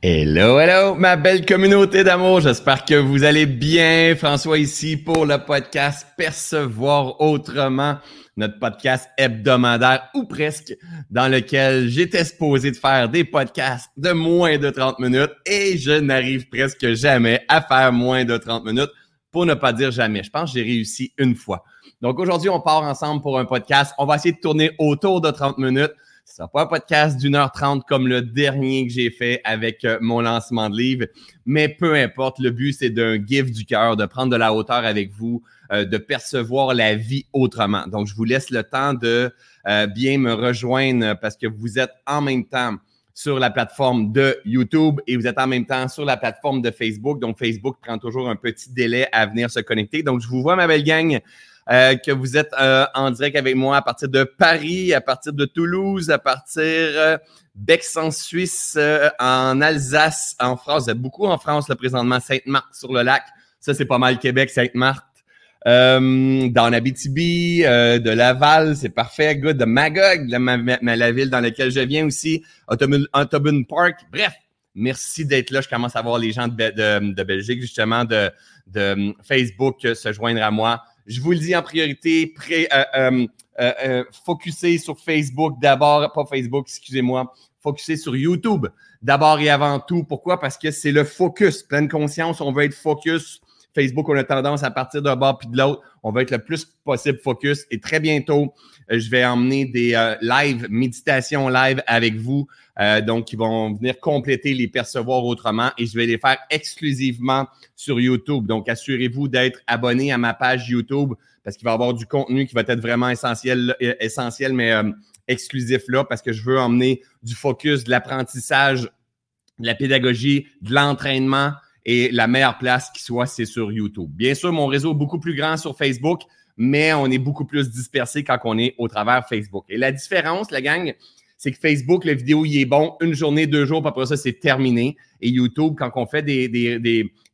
Hello, hello, ma belle communauté d'amour. J'espère que vous allez bien. François ici pour le podcast Percevoir autrement, notre podcast hebdomadaire ou presque, dans lequel j'étais supposé de faire des podcasts de moins de 30 minutes et je n'arrive presque jamais à faire moins de 30 minutes pour ne pas dire jamais. Je pense que j'ai réussi une fois. Donc aujourd'hui, on part ensemble pour un podcast. On va essayer de tourner autour de 30 minutes. Ce sera pas un podcast d'une heure trente comme le dernier que j'ai fait avec euh, mon lancement de livre, mais peu importe. Le but, c'est d'un gift du cœur, de prendre de la hauteur avec vous, euh, de percevoir la vie autrement. Donc, je vous laisse le temps de euh, bien me rejoindre parce que vous êtes en même temps sur la plateforme de YouTube et vous êtes en même temps sur la plateforme de Facebook. Donc, Facebook prend toujours un petit délai à venir se connecter. Donc, je vous vois, ma belle gang. Euh, que vous êtes euh, en direct avec moi à partir de Paris, à partir de Toulouse, à partir euh, d'Aix en Suisse, en Alsace, en France. Vous êtes beaucoup en France, là, présentement, Sainte-Marthe sur le lac. Ça, c'est pas mal Québec, Sainte-Marthe. Euh, dans Abitibi, de Laval, c'est parfait. Good. De Magog, la, la, ville dans laquelle je viens aussi. Autobun Park. Bref, merci d'être là. Je commence à voir les gens de, de, de Belgique, justement, de, de Facebook se joindre à moi. Je vous le dis en priorité, pré, euh, euh, euh, euh sur Facebook d'abord, pas Facebook, excusez-moi, focuser sur YouTube d'abord et avant tout. Pourquoi? Parce que c'est le focus. Pleine conscience, on veut être focus. Facebook, on a tendance à partir d'un bord puis de l'autre. On va être le plus possible focus. Et très bientôt, je vais emmener des live, méditation live avec vous euh, donc, qui vont venir compléter les percevoir autrement et je vais les faire exclusivement sur YouTube. Donc, assurez-vous d'être abonné à ma page YouTube parce qu'il va y avoir du contenu qui va être vraiment essentiel, euh, essentiel mais euh, exclusif là parce que je veux emmener du focus, de l'apprentissage, de la pédagogie, de l'entraînement et la meilleure place qui soit, c'est sur YouTube. Bien sûr, mon réseau est beaucoup plus grand sur Facebook, mais on est beaucoup plus dispersé quand on est au travers Facebook. Et la différence, la gang, c'est que Facebook, la vidéo, il est bon une journée, deux jours, puis après ça, c'est terminé. Et YouTube, quand on fait des, des,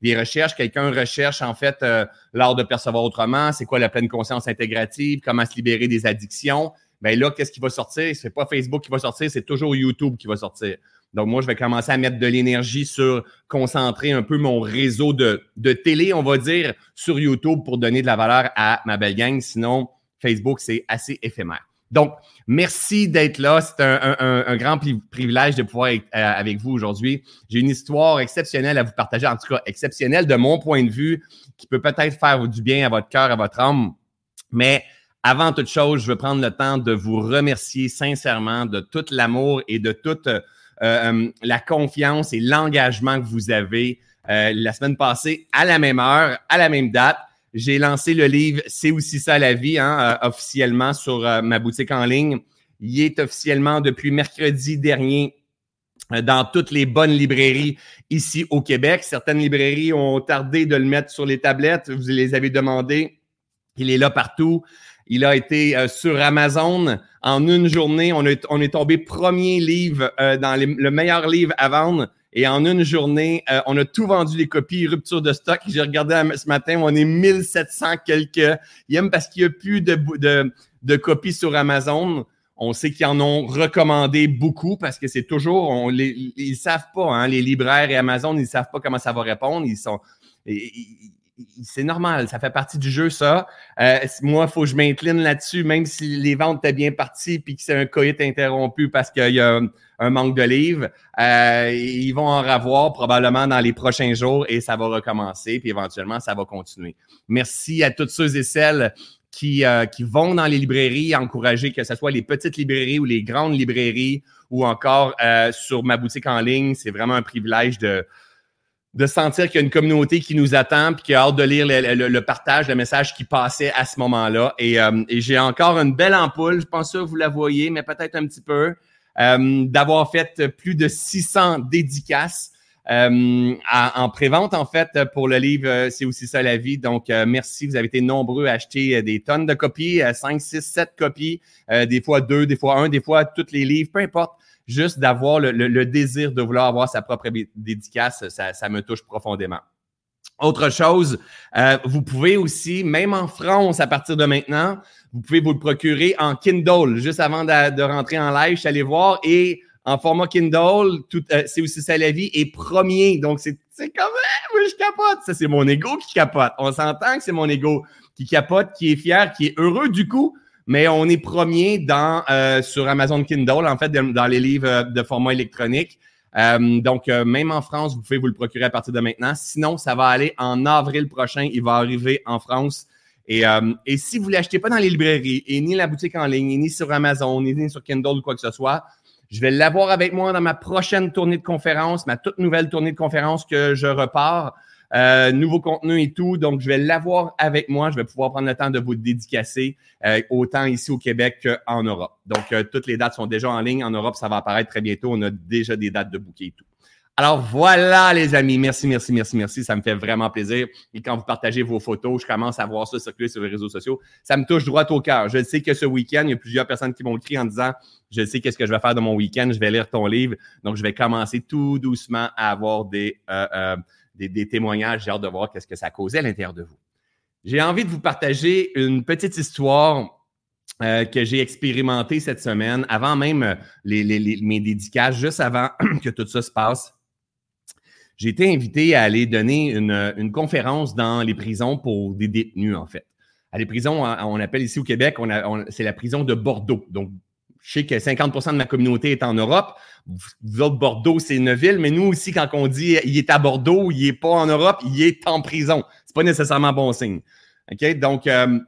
des, recherches, quelqu'un recherche en fait euh, l'art de percevoir autrement, c'est quoi la pleine conscience intégrative, comment se libérer des addictions. Bien là, qu'est-ce qui va sortir? C'est pas Facebook qui va sortir, c'est toujours YouTube qui va sortir. Donc, moi, je vais commencer à mettre de l'énergie sur concentrer un peu mon réseau de, de télé, on va dire, sur YouTube pour donner de la valeur à ma belle gang. Sinon, Facebook, c'est assez éphémère. Donc, merci d'être là. C'est un, grand privilège de pouvoir être euh, avec vous aujourd'hui. J'ai une histoire exceptionnelle à vous partager, en tout cas exceptionnelle de mon point de vue, qui peut peut-être faire du bien à votre cœur, à votre âme. Mais avant toute chose, je veux prendre le temps de vous remercier sincèrement de tout l'amour et de toute euh, euh, la confiance et l'engagement que vous avez la semaine passée à la même heure, à la même date. J'ai lancé le livre C'est aussi ça la vie, hein, euh, officiellement sur euh, ma boutique en ligne. Il est officiellement depuis mercredi dernier euh, dans toutes les bonnes librairies ici au Québec. Certaines librairies ont tardé de le mettre sur les tablettes. Vous les avez demandé. Il est là partout. Il a été sur Amazon. En une journée, on, on est tombé premier livre dans le meilleur livre à vendre et en une journée, euh, on a tout vendu les copies, rupture de stock. J'ai regardé ce matin, on est 1700 quelques. Même parce qu'il n'y a plus de, de, de, copies sur Amazon. On sait qu'ils en ont recommandé beaucoup parce que c'est toujours, on, les, ils savent pas, hein, les libraires et Amazon, ils ne savent pas comment ça va répondre. Ils sont, c'est normal, ça fait partie du jeu, ça. Euh, moi, il faut que je m'incline là-dessus, même si les ventes étaient bien parties puis que c'est un coït interrompu parce qu'il y a un manque de livres. Euh, ils vont en revoir probablement dans les prochains jours et ça va recommencer, puis éventuellement, ça va continuer. Merci à toutes ceux et celles qui, euh, qui vont dans les librairies, encourager que ce soit les petites librairies ou les grandes librairies ou encore sur ma boutique en ligne. C'est vraiment un privilège de, de sentir qu'il y a une communauté qui nous attend puis qui a hâte de lire le, partage, le message qui passait à ce moment-là. Euh, et, j'ai encore une belle ampoule, je pense que vous la voyez, mais peut-être un petit peu, euh, d'avoir fait plus de 600 dédicaces euh, en prévente, en fait, pour le livre C'est aussi ça la vie. Donc, merci, vous avez été nombreux à acheter des tonnes de copies, 5, 6, 7 copies, des fois deux, des fois un, des fois tous les livres, peu importe juste d'avoir le, désir de vouloir avoir sa propre dédicace, ça, me touche profondément. Autre chose, euh, vous pouvez aussi, même en France à partir de maintenant, vous pouvez vous le procurer en Kindle. Juste avant de, rentrer en live, je suis allé voir et en format Kindle, euh, c'est aussi ça la vie, est premier. Donc, c'est comme, moi, je capote. Ça, c'est mon ego qui capote. On s'entend que c'est mon ego qui capote, qui est fier, qui est heureux du coup, mais on est premier dans, euh, sur Amazon Kindle, en fait, dans les livres de format électronique. Euh, donc, même en France, vous pouvez vous le procurer à partir de maintenant. Sinon, ça va aller en avril prochain. Il va arriver en France. Et, et si vous ne l'achetez pas dans les librairies, et ni la boutique en ligne, ni sur Amazon, ni sur Kindle ou quoi que ce soit, je vais l'avoir avec moi dans ma prochaine tournée de conférence, ma toute nouvelle tournée de conférence que je repars. Euh, nouveau contenu et tout. Donc, je vais l'avoir avec moi. Je vais pouvoir prendre le temps de vous dédicacer euh, autant ici au Québec qu'en Europe. Donc, euh, toutes les dates sont déjà en ligne. En Europe, ça va apparaître très bientôt. On a déjà des dates de bouquet et tout. Alors voilà, les amis. Merci, merci, merci, merci. Ça me fait vraiment plaisir. Et quand vous partagez vos photos, je commence à voir ça circuler sur les réseaux sociaux. Ça me touche droit au cœur. Je sais que ce week-end, il y a plusieurs personnes qui m'ont écrit en disant Je sais qu'est-ce que je vais faire de mon week-end. Je vais lire ton livre. Donc, je vais commencer tout doucement à avoir des, euh, euh, des, témoignages. J'ai hâte de voir qu'est-ce que ça causait à l'intérieur de vous. J'ai envie de vous partager une petite histoire euh, que j'ai expérimentée cette semaine, avant même les, mes dédicaces, juste avant que tout ça se passe j'ai été invité à aller donner une, conférence dans les prisons pour des détenus, en fait. À les prisons, on appelle ici au Québec, c'est la prison de Bordeaux. Donc, je sais que 50% de ma communauté est en Europe. Vous autres, Bordeaux, c'est une ville, mais nous aussi, quand on dit il est à Bordeaux, il n'est pas en Europe, il est en prison. C'est pas nécessairement bon signe. OK? Donc, euh,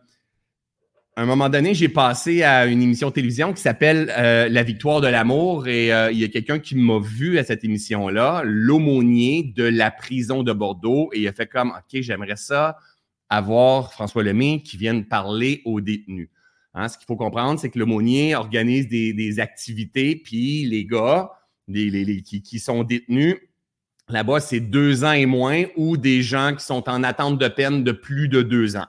à un moment donné, j'ai passé à une émission de télévision qui s'appelle euh, La victoire de l'amour et euh, il y a quelqu'un qui m'a vu à cette émission-là, l'aumônier de la prison de Bordeaux et il a fait comme OK, j'aimerais ça avoir François Lemay qui vienne parler aux détenus. Hein, ce qu'il faut comprendre, c'est que l'aumônier organise des, activités, puis les gars les, qui, qui sont détenus, là-bas, c'est deux ans et moins ou des gens qui sont en attente de peine de plus de deux ans.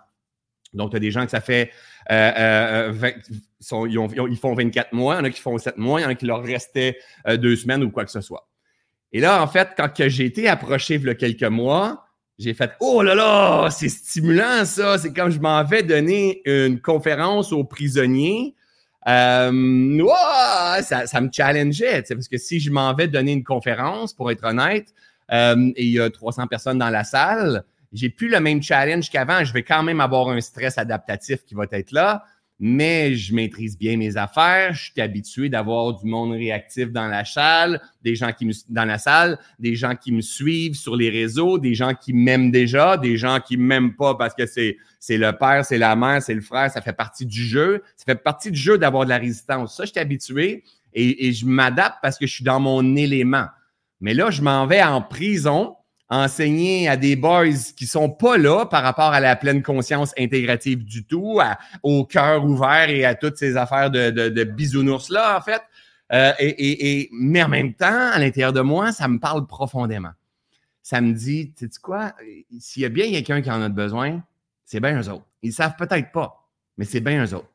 Donc, tu as des gens que ça fait euh, euh, ils, font 24 mois, il y en a qui font 7 mois, il y en a qui leur restaient euh, deux semaines ou quoi que ce soit. Et là, en fait, quand j'ai été approché il y a quelques mois, j'ai fait Oh là là, c'est stimulant ça. C'est comme je m'en vais donner une conférence aux prisonniers. ça, me challengeait, parce que si je m'en vais donner une conférence, pour être honnête, et il y a 300 personnes dans la salle, j'ai plus le même challenge qu'avant. Je vais quand même avoir un stress adaptatif qui va être là, mais je maîtrise bien mes affaires. Je suis habitué d'avoir du monde réactif dans la salle, des gens qui me, dans la salle, des gens qui me suivent sur les réseaux, des gens qui m'aiment déjà, des gens qui m'aiment pas parce que c'est, c'est le père, c'est la mère, c'est le frère. Ça fait partie du jeu. Ça fait partie du jeu d'avoir de la résistance. Ça, je suis habitué et, et je m'adapte parce que je suis dans mon élément. Mais là, je m'en vais en prison enseigner à des boys qui sont pas là par rapport à la pleine conscience intégrative du tout, au cœur ouvert et à toutes ces affaires de, bisounours-là, en fait. Euh, et, mais en même temps, à l'intérieur de moi, ça me parle profondément. Ça me dit, tu sais quoi, s'il y a bien quelqu'un qui en a besoin, c'est bien eux autres. Ils savent peut-être pas, mais c'est bien eux autres.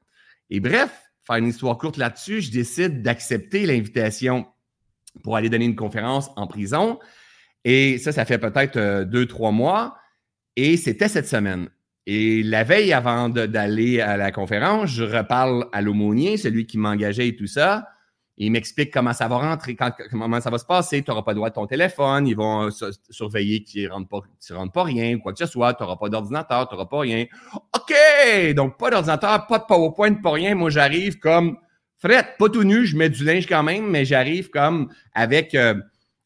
Et bref, faire une histoire courte là-dessus, je décide d'accepter l'invitation pour aller donner une conférence en prison. Et ça, ça fait peut-être euh, deux, trois mois. Et c'était cette semaine. Et la veille avant d'aller à la conférence, je reparle à l'aumônier, celui qui m'engageait et tout ça. il m'explique comment ça va rentrer, comment ça va se passer. Tu n'auras pas le droit de ton téléphone. Ils vont surveiller qu'il ne rentre, pas, rentre pas rien, quoi que ce soit. Tu n'auras pas d'ordinateur, tu n'auras pas rien. OK! Donc, pas d'ordinateur, pas de PowerPoint, pas rien. Moi, j'arrive comme Fred, pas tout nu, je mets du linge quand même, mais j'arrive comme avec. Euh,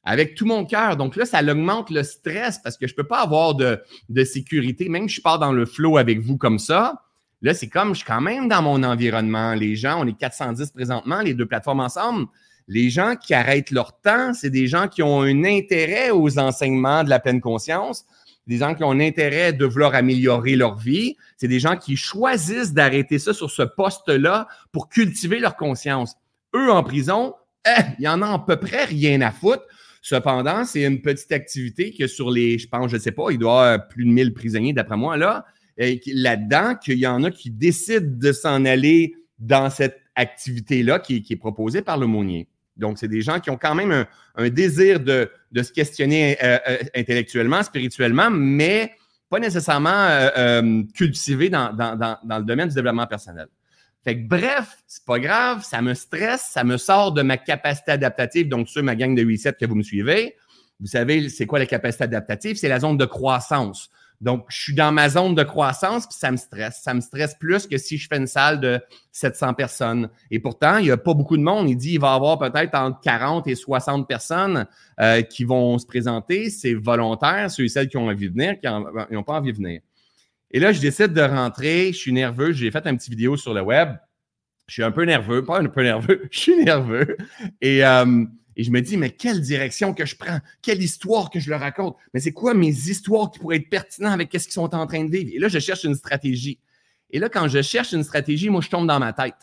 avec tout mon cœur. Donc là, ça augmente le stress parce que je ne peux pas avoir de, sécurité. Même si je pars dans le flow avec vous comme ça, là, c'est comme je suis quand même dans mon environnement. Les gens, on est 410 présentement, les deux plateformes ensemble. Les gens qui arrêtent leur temps, c'est des gens qui ont un intérêt aux enseignements de la pleine conscience, des gens qui ont un intérêt de vouloir améliorer leur vie. C'est des gens qui choisissent d'arrêter ça sur ce poste-là pour cultiver leur conscience. Eux, en prison, eh, il y en a à peu près rien à foutre. Cependant, c'est une petite activité que sur les, je pense, je ne sais pas, il doit y avoir plus de 1000 prisonniers d'après moi là. Là-dedans, qu'il y en a qui décident de s'en aller dans cette activité-là qui, est proposée par l'aumônier. Donc, c'est des gens qui ont quand même un, désir de, se questionner euh, euh, intellectuellement, spirituellement, mais pas nécessairement euh, cultivé dans, le domaine du développement personnel. Fait que bref, c'est pas grave, ça me stresse, ça me sort de ma capacité adaptative. Donc, sur ma gang de reset que vous me suivez, vous savez, c'est quoi la capacité adaptative? C'est la zone de croissance. Donc, je suis dans ma zone de croissance, puis ça me stresse. Ça me stresse plus que si je fais une salle de 700 personnes. Et pourtant, il n'y a pas beaucoup de monde. Il dit il va y avoir peut-être entre 40 et 60 personnes euh, qui vont se présenter. C'est volontaire, ceux et celles qui ont envie de venir, qui n'ont pas envie de venir. Et là, je décide de rentrer. Je suis nerveux. J'ai fait une petite vidéo sur le web. Je suis un peu nerveux, pas un peu nerveux, je suis nerveux. Et euh, et je me dis, mais quelle direction que je prends? Quelle histoire que je leur raconte? Mais c'est quoi mes histoires qui pourraient être pertinentes avec ce qu'ils sont en train de vivre? Et là, je cherche une stratégie. Et là, quand je cherche une stratégie, moi, je tombe dans ma tête.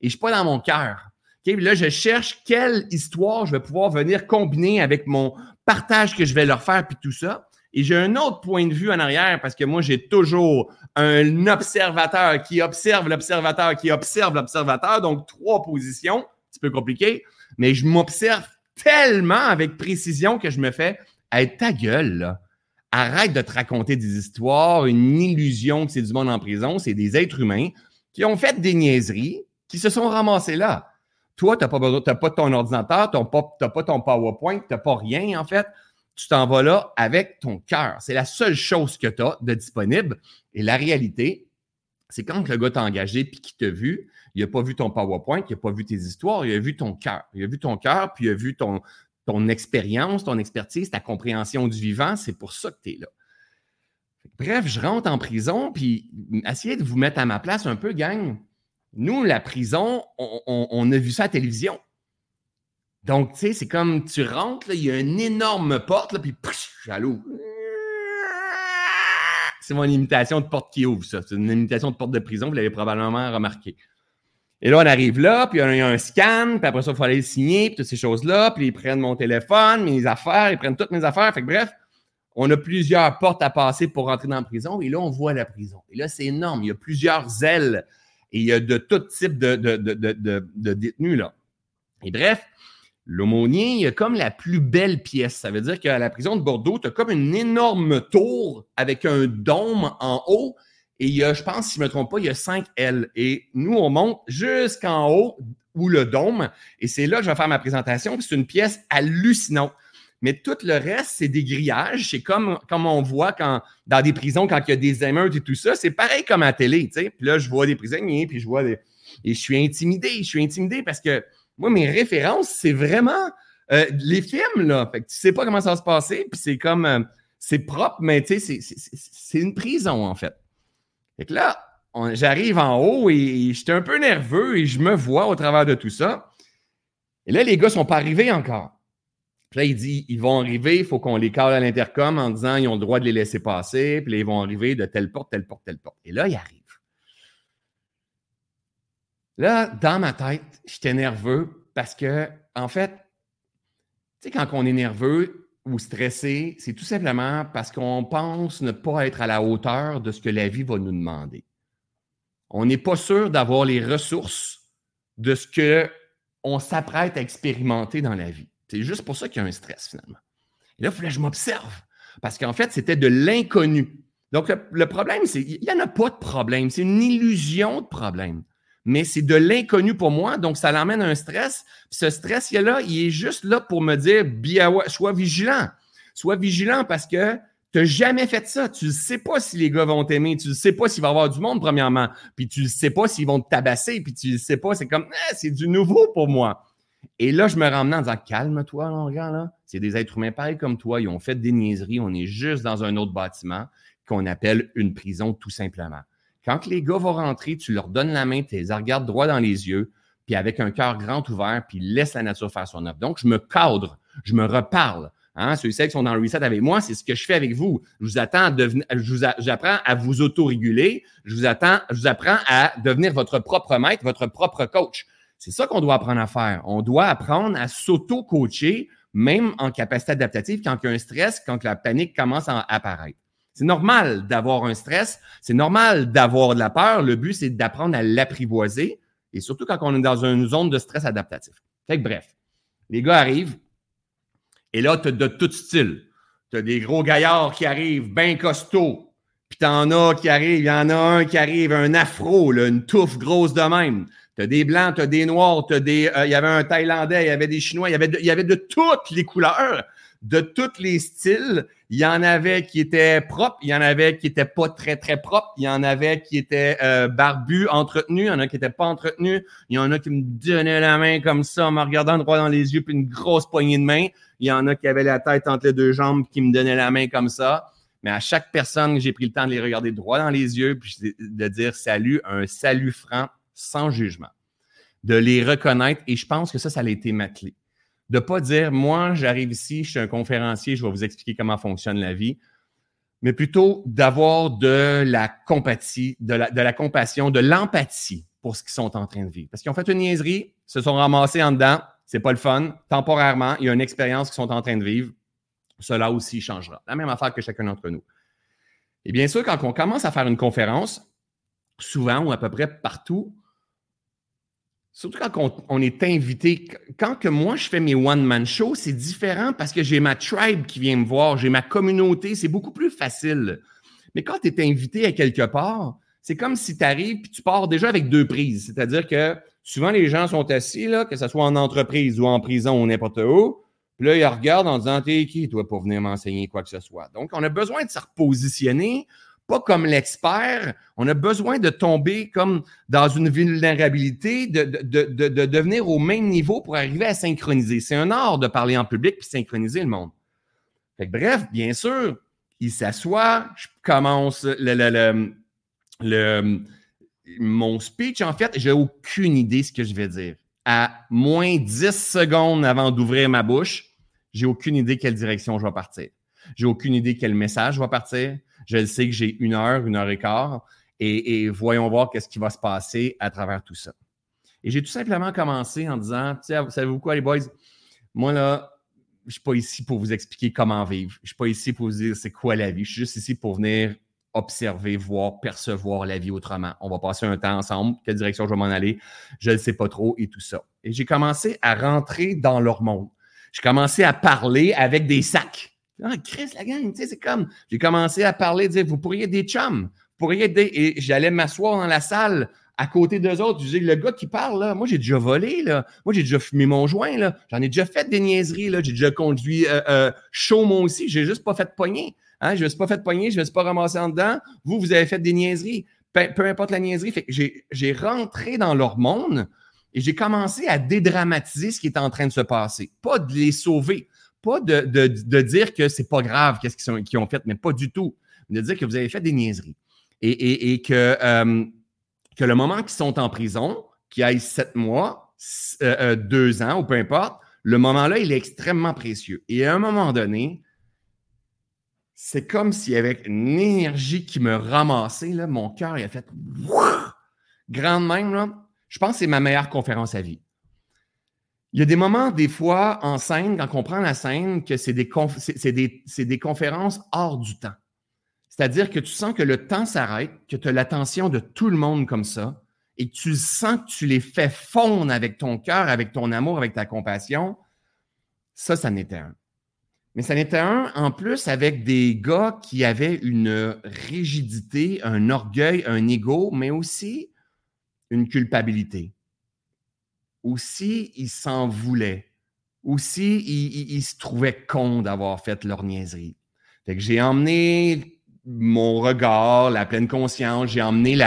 Et je ne suis pas dans mon cœur. Là, je cherche quelle histoire je vais pouvoir venir combiner avec mon partage que je vais leur faire, puis tout ça. Et j'ai un autre point de vue en arrière parce que moi, j'ai toujours un observateur qui observe l'observateur qui observe l'observateur. Donc, trois positions, un petit peu compliqué, mais je m'observe tellement avec précision que je me fais hey, ta gueule, là. Arrête de te raconter des histoires, une illusion que c'est du monde en prison. C'est des êtres humains qui ont fait des niaiseries, qui se sont ramassés là. Toi, tu n'as pas, pas ton ordinateur, tu n'as pas, ton PowerPoint, tu n'as pas rien, en fait. Tu t'en vas là avec ton cœur. C'est la seule chose que tu as de disponible. Et la réalité, c'est quand le gars t'a engagé puis qu'il t'a vu, il n'a pas vu ton PowerPoint, il n'a pas vu tes histoires, il a vu ton cœur. Il a vu ton cœur, puis il a vu ton, expérience, ton expertise, ta compréhension du vivant. C'est pour ça que tu es là. Bref, je rentre en prison, puis essayez de vous mettre à ma place un peu, gang. Nous, la prison, on, a vu ça à télévision. Donc, tu sais, c'est comme tu rentres, il y a une énorme porte, là, puis j'alloue. C'est mon imitation de porte qui ouvre, ça. C'est une imitation de porte de prison, vous l'avez probablement remarqué. Et là, on arrive là, puis il y a un scan, puis après ça, il faut aller le signer, puis toutes ces choses-là, puis ils prennent mon téléphone, mes affaires, ils prennent toutes mes affaires. Fait que bref, on a plusieurs portes à passer pour rentrer dans la prison, et là, on voit la prison. Et là, c'est énorme. Il y a plusieurs ailes, et il y a de tout type de, de, de, détenus, là. Et bref, l'aumônier, il y a comme la plus belle pièce. Ça veut dire qu'à la prison de Bordeaux, tu as comme une énorme tour avec un dôme en haut, et il y a, je pense, si je ne me trompe pas, il y a cinq L. Et nous, on monte jusqu'en haut, où le dôme. Et c'est là que je vais faire ma présentation. C'est une pièce hallucinante. Mais tout le reste, c'est des grillages. C'est comme, comme on voit quand, dans des prisons, quand il y a des émeutes et tout ça. C'est pareil comme à la télé. Puis là, je vois des prisonniers, puis je vois des. Et je suis intimidé. Je suis intimidé parce que moi, mes références, c'est vraiment euh, les films, là. Fait que tu sais pas comment ça va se passer. Puis c'est comme. Euh, c'est propre, mais tu sais, c'est une prison, en fait. Fait que là, j'arrive en haut et j'étais un peu nerveux et je me vois au travers de tout ça. Et là, les gars sont pas arrivés encore. Puis là, il dit, ils vont arriver, il faut qu'on les cale à l'intercom en disant, ils ont le droit de les laisser passer, puis là, ils vont arriver de telle porte, telle porte, telle porte. Et là, ils arrivent. Là, dans ma tête, j'étais nerveux parce que, en fait, tu sais, quand on est nerveux, ou stressé, c'est tout simplement parce qu'on pense ne pas être à la hauteur de ce que la vie va nous demander. On n'est pas sûr d'avoir les ressources de ce qu'on s'apprête à expérimenter dans la vie. C'est juste pour ça qu'il y a un stress finalement. Et là, il fallait que je m'observe parce qu'en fait, c'était de l'inconnu. Donc, le, problème, c'est qu'il n'y en a pas de problème. C'est une illusion de problème mais c'est de l'inconnu pour moi, donc ça l'emmène à un stress. ce stress, il est juste là pour me dire, sois vigilant. Sois vigilant parce que tu n'as jamais fait ça. Tu ne sais pas si les gars vont t'aimer. Tu ne sais pas s'il va y avoir du monde, premièrement. Puis tu ne sais pas s'ils vont te tabasser. Puis tu ne sais pas. C'est comme, eh, c'est du nouveau pour moi. Et là, je me ramenais en disant, calme-toi, mon là. C'est des êtres humains pareils comme toi. Ils ont fait des niaiseries. On est juste dans un autre bâtiment qu'on appelle une prison, tout simplement. Quand les gars vont rentrer, tu leur donnes la main, tu les regardes droit dans les yeux, puis avec un cœur grand ouvert, puis laisse la nature faire son œuvre. Donc, je me cadre, je me reparle. Hein? Ceux-ci qui sont dans le reset avec moi, c'est ce que je fais avec vous. Je vous attends à devenir, vous j'apprends à vous autoréguler. Je vous attends, je vous apprends à devenir votre propre maître, votre propre coach. C'est ça qu'on doit apprendre à faire. On doit apprendre à s'auto-coacher, même en capacité adaptative, quand il y a un stress, quand la panique commence à apparaître. C'est normal d'avoir un stress, c'est normal d'avoir de la peur. Le but, c'est d'apprendre à l'apprivoiser et surtout quand on est dans une zone de stress adaptatif. Fait que bref, les gars arrivent et là, tu as de tout style. Tu as des gros gaillards qui arrivent, bien costauds, puis t'en as qui arrivent, il y en a un qui arrive, un afro, une touffe grosse de même. T'as des blancs, t'as des noirs, t'as des. Euh, il y avait un Thaïlandais, il y avait des Chinois, il y avait il y avait de toutes les couleurs de tous les styles. Il y en avait qui étaient propres, il y en avait qui étaient pas très, très propres, il y en avait qui étaient euh, barbus, entretenus, il y en a qui étaient pas entretenus, il y en a qui me donnaient la main comme ça en me regardant droit dans les yeux, puis une grosse poignée de main. Il y en a qui avaient la tête entre les deux jambes, qui me donnaient la main comme ça. Mais à chaque personne, j'ai pris le temps de les regarder droit dans les yeux, puis de dire salut, un salut franc, sans jugement. De les reconnaître, et je pense que ça, ça a été ma clé de ne pas dire, moi, j'arrive ici, je suis un conférencier, je vais vous expliquer comment fonctionne la vie, mais plutôt d'avoir de la compatie, de la, compassion, de l'empathie pour ce qu'ils sont en train de vivre. Parce qu'ils ont fait une niaiserie, se sont ramassés en dedans, c'est pas le fun. Temporairement, il y a une expérience qu'ils sont en train de vivre. Cela aussi changera. La même affaire que chacun d'entre nous. Et bien sûr, quand on commence à faire une conférence, souvent ou à peu près partout, Surtout quand on, est invité. Quand que moi, je fais mes one-man shows, c'est différent parce que j'ai ma tribe qui vient me voir, j'ai ma communauté, c'est beaucoup plus facile. Mais quand tu es invité à quelque part, c'est comme si tu arrives et tu pars déjà avec deux prises. C'est-à-dire que souvent, les gens sont assis, là, que ce soit en entreprise ou en prison ou n'importe où. Puis là, ils regardent en disant T'es qui, toi, pour venir m'enseigner quoi que ce soit? Donc, on a besoin de se repositionner pas comme l'expert. On a besoin de tomber comme dans une vulnérabilité, de, de, de, de, devenir au même niveau pour arriver à synchroniser. C'est un art de parler en public puis synchroniser le monde. Bref, bien sûr, il s'assoit, je commence le, le, le, mon speech. En fait, j'ai aucune idée ce que je vais dire. À moins 10 secondes avant d'ouvrir ma bouche, j'ai aucune idée quelle direction je vais partir. J'ai aucune idée quel message va partir. Je sais que j'ai une heure, une heure et quart, et, voyons voir qu'est-ce qui va se passer à travers tout ça. Et j'ai tout simplement commencé en disant, savez-vous quoi, les boys? Moi, là, je ne suis pas ici pour vous expliquer comment vivre. Je ne suis pas ici pour vous dire c'est quoi la vie. Je suis juste ici pour venir observer, voir, percevoir la vie autrement. On va passer un temps ensemble. Quelle direction je vais m'en aller? Je ne sais pas trop et tout ça. Et j'ai commencé à rentrer dans leur monde. J'ai commencé à parler avec des sacs. Ah, Chris, la gang, tu sais, c'est comme, j'ai commencé à parler, dire, vous pourriez des chums, vous pourriez des, et j'allais m'asseoir dans la salle à côté d'eux autres. Je disais, le gars qui parle, là, moi, j'ai déjà volé, là. Moi, j'ai déjà fumé mon joint, là. J'en ai déjà fait des niaiseries, là. J'ai déjà conduit euh, euh, chaud, moi aussi. J'ai juste pas fait de poignée. Hein? Je me suis pas fait de poignée, je me suis pas ramassé en dedans. Vous, vous avez fait des niaiseries. Peu, importe la niaiserie. Fait j'ai rentré dans leur monde et j'ai commencé à dédramatiser ce qui est en train de se passer. Pas de les sauver pas de, dire que c'est pas grave qu'est-ce qu'ils, ont fait, mais pas du tout. De dire que vous avez fait des niaiseries. Et, que, euh, que le moment qu'ils sont en prison, qu'ils aillent sept mois, euh, euh, deux ans, ou peu importe, le moment-là, il est extrêmement précieux. Et à un moment donné, c'est comme y avait une énergie qui me ramassait. Là, mon cœur, il a fait grande même. Là. Je pense que c'est ma meilleure conférence à vie. Il y a des moments, des fois, en scène, quand on prend la scène, que c'est des, conférences hors du temps. C'est-à-dire que tu sens que le temps s'arrête, que tu as l'attention de tout le monde comme ça, et que tu sens que tu les fais fondre avec ton cœur, avec ton amour, avec ta compassion. Ça, ça n'était un. Mais ça n'était un, en plus, avec des gars qui avaient une rigidité, un orgueil, un ego, mais aussi une culpabilité aussi, ils s'en voulaient. Aussi, ils, se trouvaient cons d'avoir fait leur niaiserie. J'ai emmené mon regard, la pleine conscience, j'ai emmené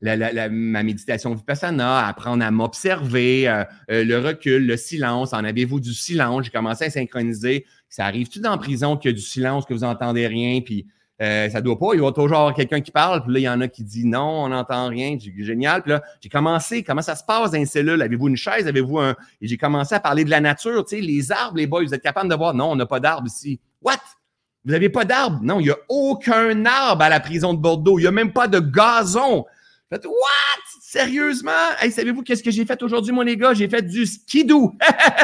ma méditation vipassana, apprendre à m'observer, euh, euh, le recul, le silence. En avez-vous du silence? J'ai commencé à synchroniser. Ça arrive-tu dans prison qu'il y a du silence, que vous n'entendez rien, puis euh, ça doit pas. Il y a toujours quelqu'un qui parle, puis là, il y en a qui dit non, on n'entend rien. J'ai génial. Puis là, j'ai commencé. Comment ça se passe dans une cellule? Avez-vous une chaise? Avez-vous un. Et j'ai commencé à parler de la nature, tu sais, les arbres, les boys, vous êtes capables de voir? Non, on n'a pas d'arbres ici. What? Vous n'avez pas d'arbres? Non, il n'y a aucun arbre à la prison de Bordeaux. Il n'y a même pas de gazon. Faites, what? Sérieusement? Hey, savez-vous qu'est-ce que j'ai fait aujourd'hui, mon les gars? J'ai fait du skidoo.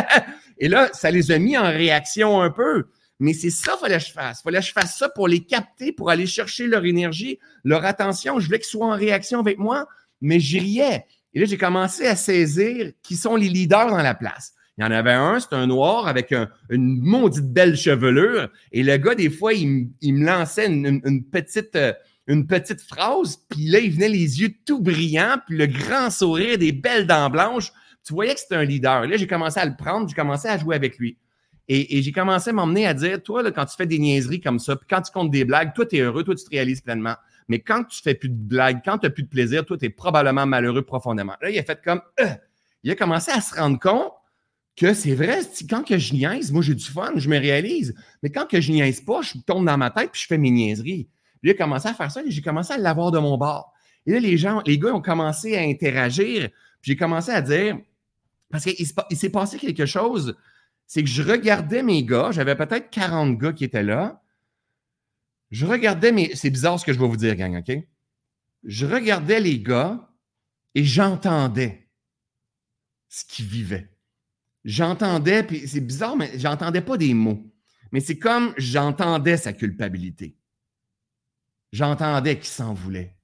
Et là, ça les a mis en réaction un peu. Mais c'est ça qu'il fallait que je fasse. Il fallait que je fasse ça pour les capter, pour aller chercher leur énergie, leur attention. Je voulais qu'ils soient en réaction avec moi, mais j'y riais. Et là, j'ai commencé à saisir qui sont les leaders dans la place. Il y en avait un, c'est un noir avec une maudite belle chevelure. Et le gars, des fois, il, me lançait une, petite, euh, une petite phrase, puis là, il venait les yeux tout brillants, puis le grand sourire, des belles dents blanches. Tu voyais que c'était un leader. Là, j'ai commencé à le prendre, j'ai commencé à jouer avec lui. Et, j'ai commencé à m'emmener à dire, toi, là, quand tu fais des niaiseries comme ça, puis quand tu comptes des blagues, toi, tu es heureux, toi, tu te réalises pleinement. Mais quand tu fais plus de blagues, quand tu n'as plus de plaisir, toi, tu es probablement malheureux profondément. Là, il a fait comme, euh, il a commencé à se rendre compte que c'est vrai, quand que je niaise, moi j'ai du fun, je me réalise. Mais quand que je niaise pas, je tombe dans ma tête puis je fais mes niaiseries. Lui a commencé à faire ça et j'ai commencé à l'avoir de mon bord. Et là, les gens, les gars ont commencé à interagir. Puis j'ai commencé à dire, parce qu'il s'est passé quelque chose, c'est que je regardais mes gars, j'avais peut-être 40 gars qui étaient là. Je regardais mes. C'est bizarre ce que je vais vous dire, gang, OK? Je regardais les gars et j'entendais ce qu'ils vivaient j'entendais, puis c'est bizarre, mais j'entendais pas des mots. Mais c'est comme j'entendais sa culpabilité. J'entendais qu'il s'en voulait.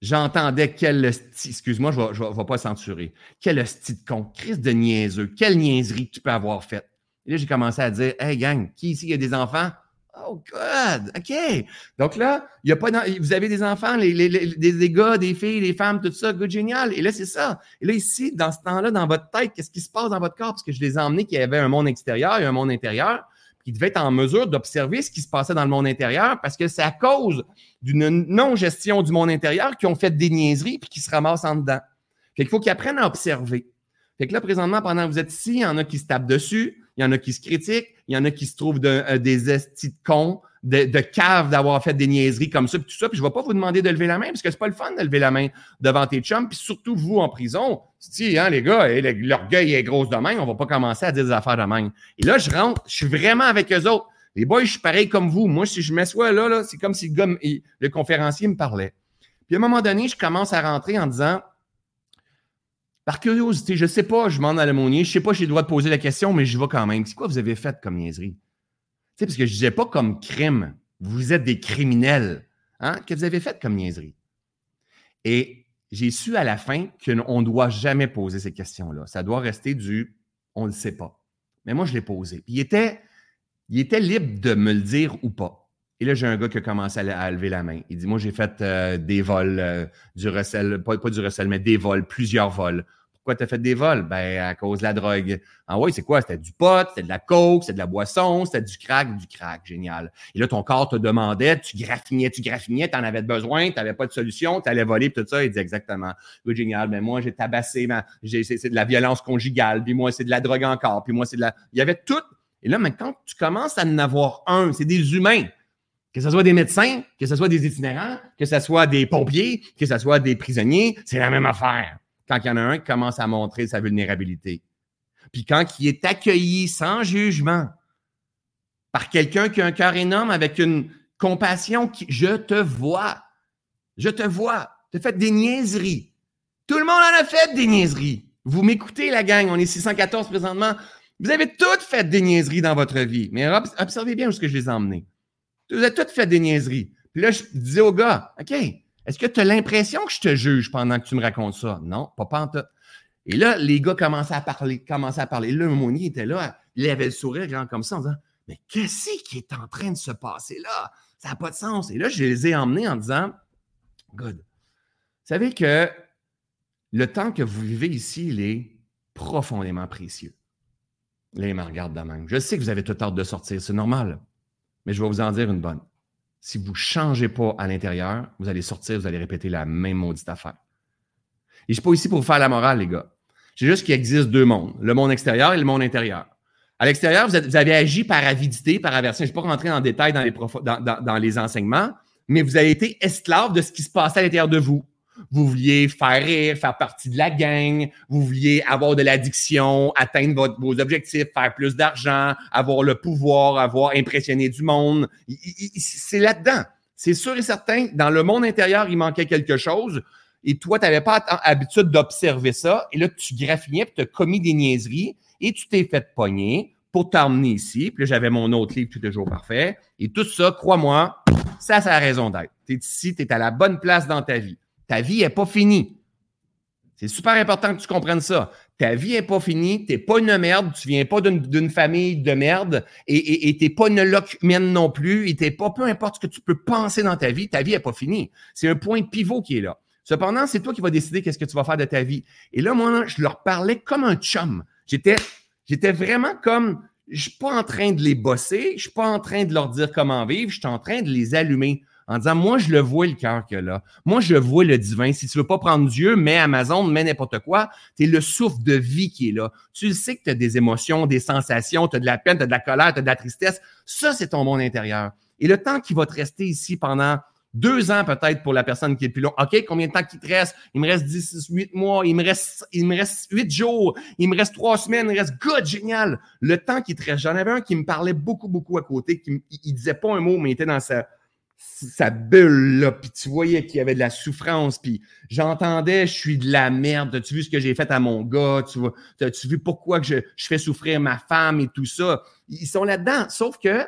J'entendais quel excuse-moi, je ne vais, pas censurer. Quel hostie de con, Christ de niaiseux, quelle niaiserie tu peux avoir faite. Et là, j'ai commencé à dire Hey gang, qui ici a des enfants? Oh, God! OK. Donc là, il y a pas vous avez des enfants, les, des, gars, des filles, des femmes, tout ça, good, génial. Et là, c'est ça. Et là, ici, dans ce temps-là, dans votre tête, qu'est-ce qui se passe dans votre corps? Parce que je les ai emmenés qu'il y avait un monde extérieur et un monde intérieur. Puis ils devaient être en mesure d'observer ce qui se passait dans le monde intérieur parce que c'est à cause d'une non-gestion du monde intérieur qu'ils ont fait des niaiseries puis qu'ils se ramassent en dedans. Fait qu'il faut qu'ils apprennent à observer. Fait que là, présentement, pendant que vous êtes ici, il y en a qui se tapent dessus, il y en a qui se critiquent, il y en a qui se trouvent euh, des estis de cons, de, de caves d'avoir fait des niaiseries comme ça, puis tout ça. Puis je ne vais pas vous demander de lever la main, parce que c'est pas le fun de lever la main devant tes chums, puis surtout vous en prison. Si, hein, les gars, l'orgueil est gros de main, on va pas commencer à dire des affaires de. Et là, je rentre, je suis vraiment avec eux autres. Les boys, je suis pareil comme vous. Moi, si je m'assois là, là c'est comme si le, le conférencier me parlait. Puis à un moment donné, je commence à rentrer en disant par curiosité, je ne sais pas, je demande à l'aumônier, je ne sais pas, j'ai le droit de poser la question, mais je vais quand même. C'est quoi vous avez fait comme niaiserie? Tu sais, parce que je ne disais pas comme crime. Vous êtes des criminels. Hein? Que vous avez fait comme niaiserie? Et j'ai su à la fin qu'on ne doit jamais poser ces questions-là. Ça doit rester du on ne le sait pas. Mais moi, je l'ai posé. Il était, il était libre de me le dire ou pas. Et là, j'ai un gars qui a commencé à, lever la main. Il dit Moi, j'ai fait euh, des vols, euh, du recel, pas, pas, du recel, mais des vols, plusieurs vols pourquoi tu as fait des vols? Ben, à cause de la drogue. Ah oui, c'est quoi? C'était du pot, c'était de la coke, c'était de la boisson, c'était du crack, du crack. Génial. Et là, ton corps te demandait, tu graffinais, tu graffinais, tu en avais besoin, tu n'avais pas de solution, tu allais voler, tout ça. Il dit exactement. Oui, génial. Mais moi, j'ai tabassé, c'est de la violence conjugale, puis moi, c'est de la drogue encore, puis moi, c'est de la. Il y avait tout. Et là, maintenant, tu commences à en avoir un, c'est des humains. Que ce soit des médecins, que ce soit des itinérants, que ce soit des pompiers, que ce soit des prisonniers, c'est la même affaire quand il y en a un qui commence à montrer sa vulnérabilité. Puis quand il est accueilli sans jugement par quelqu'un qui a un cœur énorme avec une compassion qui, je te vois, je te vois, tu fait des niaiseries. Tout le monde en a fait des niaiseries. Vous m'écoutez, la gang, on est 614 présentement. Vous avez toutes fait des niaiseries dans votre vie. Mais observez bien où est-ce que je les ai emmenés. Vous avez toutes fait des niaiseries. Puis là, je disais au gars, OK, est-ce que tu as l'impression que je te juge pendant que tu me racontes ça? Non, pas pantoute. Et là, les gars commençaient à parler, commençaient à parler. Là, était là, il avait le sourire grand comme ça en disant Mais qu'est-ce qui est en train de se passer là? Ça n'a pas de sens. Et là, je les ai emmenés en disant Good. Vous savez que le temps que vous vivez ici, il est profondément précieux. Là, il me regarde de même. Je sais que vous avez tout hâte de sortir, c'est normal. Mais je vais vous en dire une bonne si vous ne changez pas à l'intérieur, vous allez sortir, vous allez répéter la même maudite affaire. Et je ne suis pas ici pour vous faire la morale, les gars. C'est juste qu'il existe deux mondes, le monde extérieur et le monde intérieur. À l'extérieur, vous, avez agi par avidité, par aversion. Je ne vais pas rentrer en détail dans les, dans les enseignements, mais vous avez été esclave de ce qui se passait à l'intérieur de vous vous vouliez faire rire, faire partie de la gang, vous vouliez avoir de l'addiction, atteindre vos objectifs, faire plus d'argent, avoir le pouvoir, avoir impressionné du monde. C'est là-dedans. C'est sûr et certain, dans le monde intérieur, il manquait quelque chose. Et toi, tu n'avais pas l'habitude d'observer ça. Et là, tu graffinais, puis tu as commis des niaiseries et tu t'es fait pogner pour t'emmener ici. Puis là, j'avais mon autre livre, Tout est toujours parfait. Et tout ça, crois-moi, ça, c'est la raison d'être. Tu es ici, tu es à la bonne place dans ta vie. Ta vie n'est pas finie. C'est super important que tu comprennes ça. Ta vie n'est pas finie, tu n'es pas une merde, tu viens pas d'une famille de merde et tu n'es pas une humaine non plus et tu pas, peu importe ce que tu peux penser dans ta vie, ta vie n'est pas finie. C'est un point pivot qui est là. Cependant, c'est toi qui vas décider qu'est-ce que tu vas faire de ta vie. Et là, moi, je leur parlais comme un chum. J'étais, j'étais vraiment comme, je suis pas en train de les bosser, je suis pas en train de leur dire comment vivre, je suis en train de les allumer en disant Moi, je le vois le cœur que là. Moi, je vois le divin. Si tu veux pas prendre Dieu, mets Amazon, mets n'importe quoi. Tu es le souffle de vie qui est là. Tu le sais que tu as des émotions, des sensations, tu as de la peine, tu as de la colère, tu as de la tristesse. Ça, c'est ton monde intérieur. Et le temps qui va te rester ici pendant deux ans peut-être pour la personne qui est plus long. OK, combien de temps qu'il te reste? Il me reste 10, 8 mois, il me reste, il me reste 8 jours, il me reste trois semaines, il reste good, génial. Le temps qui te reste. J'en avais un qui me parlait beaucoup, beaucoup à côté, qui il disait pas un mot, mais il était dans sa, sa bulle, là, puis tu voyais qu'il y avait de la souffrance, puis j'entendais, je suis de la merde, as-tu vu ce que j'ai fait à mon gars, tu vois, as-tu vu pourquoi je, je fais souffrir ma femme et tout ça? Ils sont là-dedans, sauf que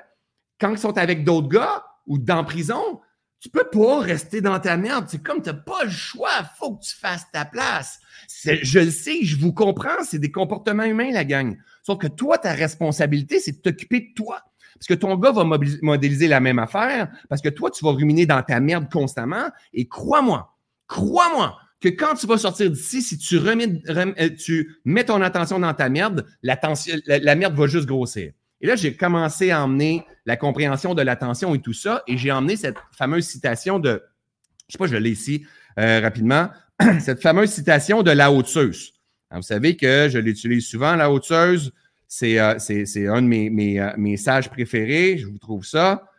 quand ils sont avec d'autres gars ou dans prison, tu peux pas rester dans ta merde. C'est comme tu n'as pas le choix. faut que tu fasses ta place. Je le sais, je vous comprends. C'est des comportements humains, la gang. Sauf que toi, ta responsabilité, c'est de t'occuper de toi. Parce que ton gars va modéliser la même affaire, parce que toi, tu vas ruminer dans ta merde constamment. Et crois-moi, crois-moi que quand tu vas sortir d'ici, si tu, remets, euh, tu mets ton attention dans ta merde, la, merde va juste grossir. Et là, j'ai commencé à emmener la compréhension de l'attention et tout ça, et j'ai emmené cette fameuse citation de, je sais pas, je l'ai ici euh, rapidement, cette fameuse citation de la Haute-Seuse. Vous savez que je l'utilise souvent, la Haute-Seuse. C'est euh, un de euh, mes, sages préférés, je vous trouve ça,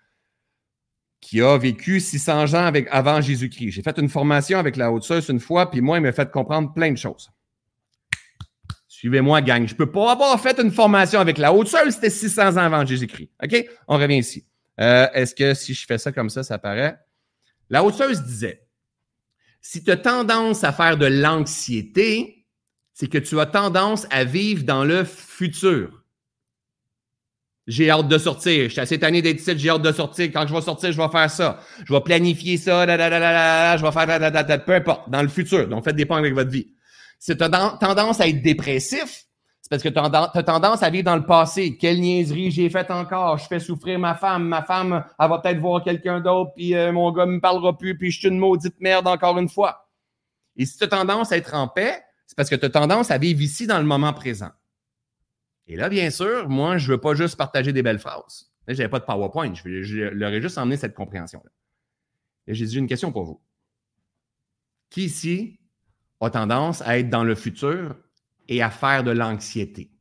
qui a vécu 600 ans avant Jésus-Christ. J'ai fait une formation avec la Haute-Seuse une fois, puis moi, il m'a fait comprendre plein de choses. Suivez-moi, gang. Je ne peux pas avoir fait une formation avec la haute seule, c'était 600 ans avant Jésus-Christ. OK? On revient ici. Euh, est-ce que si je fais ça comme ça, ça paraît? La haute disait, si tu as tendance à faire de l'anxiété, c'est que tu as tendance à vivre dans le futur. J'ai hâte de sortir. Je suis assez tanné d'être ici, j'ai hâte de sortir. Quand je vais sortir, je vais faire ça. Je vais planifier ça, je vais faire peu importe, dans le futur. Donc, faites des points avec votre vie si tu as tendance à être dépressif, c'est parce que tu as tendance à vivre dans le passé. Quelle niaiserie j'ai faite encore. Je fais souffrir ma femme. Ma femme, elle va peut-être voir quelqu'un d'autre, puis euh, mon gars ne me parlera plus, puis je suis une maudite merde encore une fois. Et si tu as tendance à être en paix, c'est parce que tu as tendance à vivre ici dans le moment présent. Et là, bien sûr, moi, je ne veux pas juste partager des belles phrases. Je n'avais pas de PowerPoint. Je, leur ai juste emmené cette compréhension-là. J'ai une question pour vous. Qui ici a tendance à être dans le futur et à faire de l'anxiété?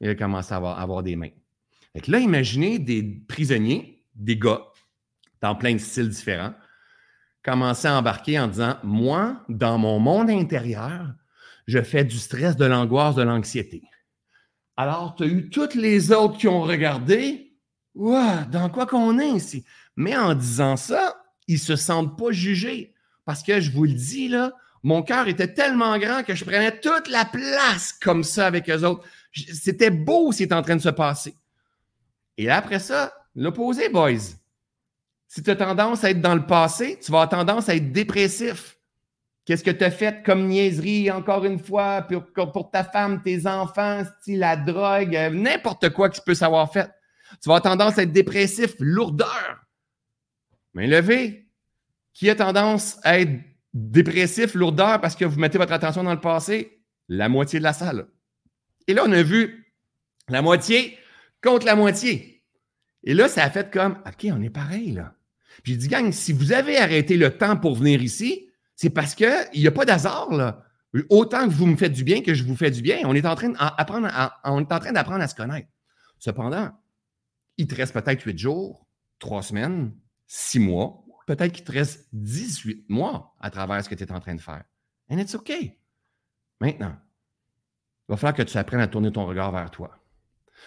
Il a commencé à avoir, des mains. Là, imaginez des prisonniers, des gars, dans plein de styles différents, commencer à embarquer en disant Moi, dans mon monde intérieur, je fais du stress, de l'angoisse, de l'anxiété. Alors, tu as eu toutes les autres qui ont regardé. Ouah, dans quoi qu'on est ici? Mais en disant ça, ils ne se sentent pas jugés. Parce que je vous le dis, là, mon cœur était tellement grand que je prenais toute la place comme ça avec eux autres. C'était beau ce qui est en train de se passer. Et après ça, l'opposé, boys. Si tu as tendance à être dans le passé, tu vas avoir tendance à être dépressif. Qu'est-ce que tu as fait comme niaiserie, encore une fois, pour, ta femme, tes enfants, la drogue, euh, n'importe quoi que tu peux savoir fait. Tu vas avoir tendance à être dépressif, lourdeur. Main levée. Qui a tendance à être dépressif, lourdeur, parce que vous mettez votre attention dans le passé, la moitié de la salle. Et là, on a vu la moitié contre la moitié. Et là, ça a fait comme, OK, on est pareil, là. Puis j'ai dit, gang, si vous avez arrêté le temps pour venir ici, c'est parce qu'il n'y a pas d'hasard, là. Autant que vous me faites du bien que je vous fais du bien, on est en train d'apprendre à, on à se connaître. Cependant, il te reste peut-être huit jours, trois semaines, six mois, peut-être qu'il te reste 18 mois à travers ce que tu es en train de faire. And it's OK. Maintenant, il va falloir que tu apprennes à tourner ton regard vers toi.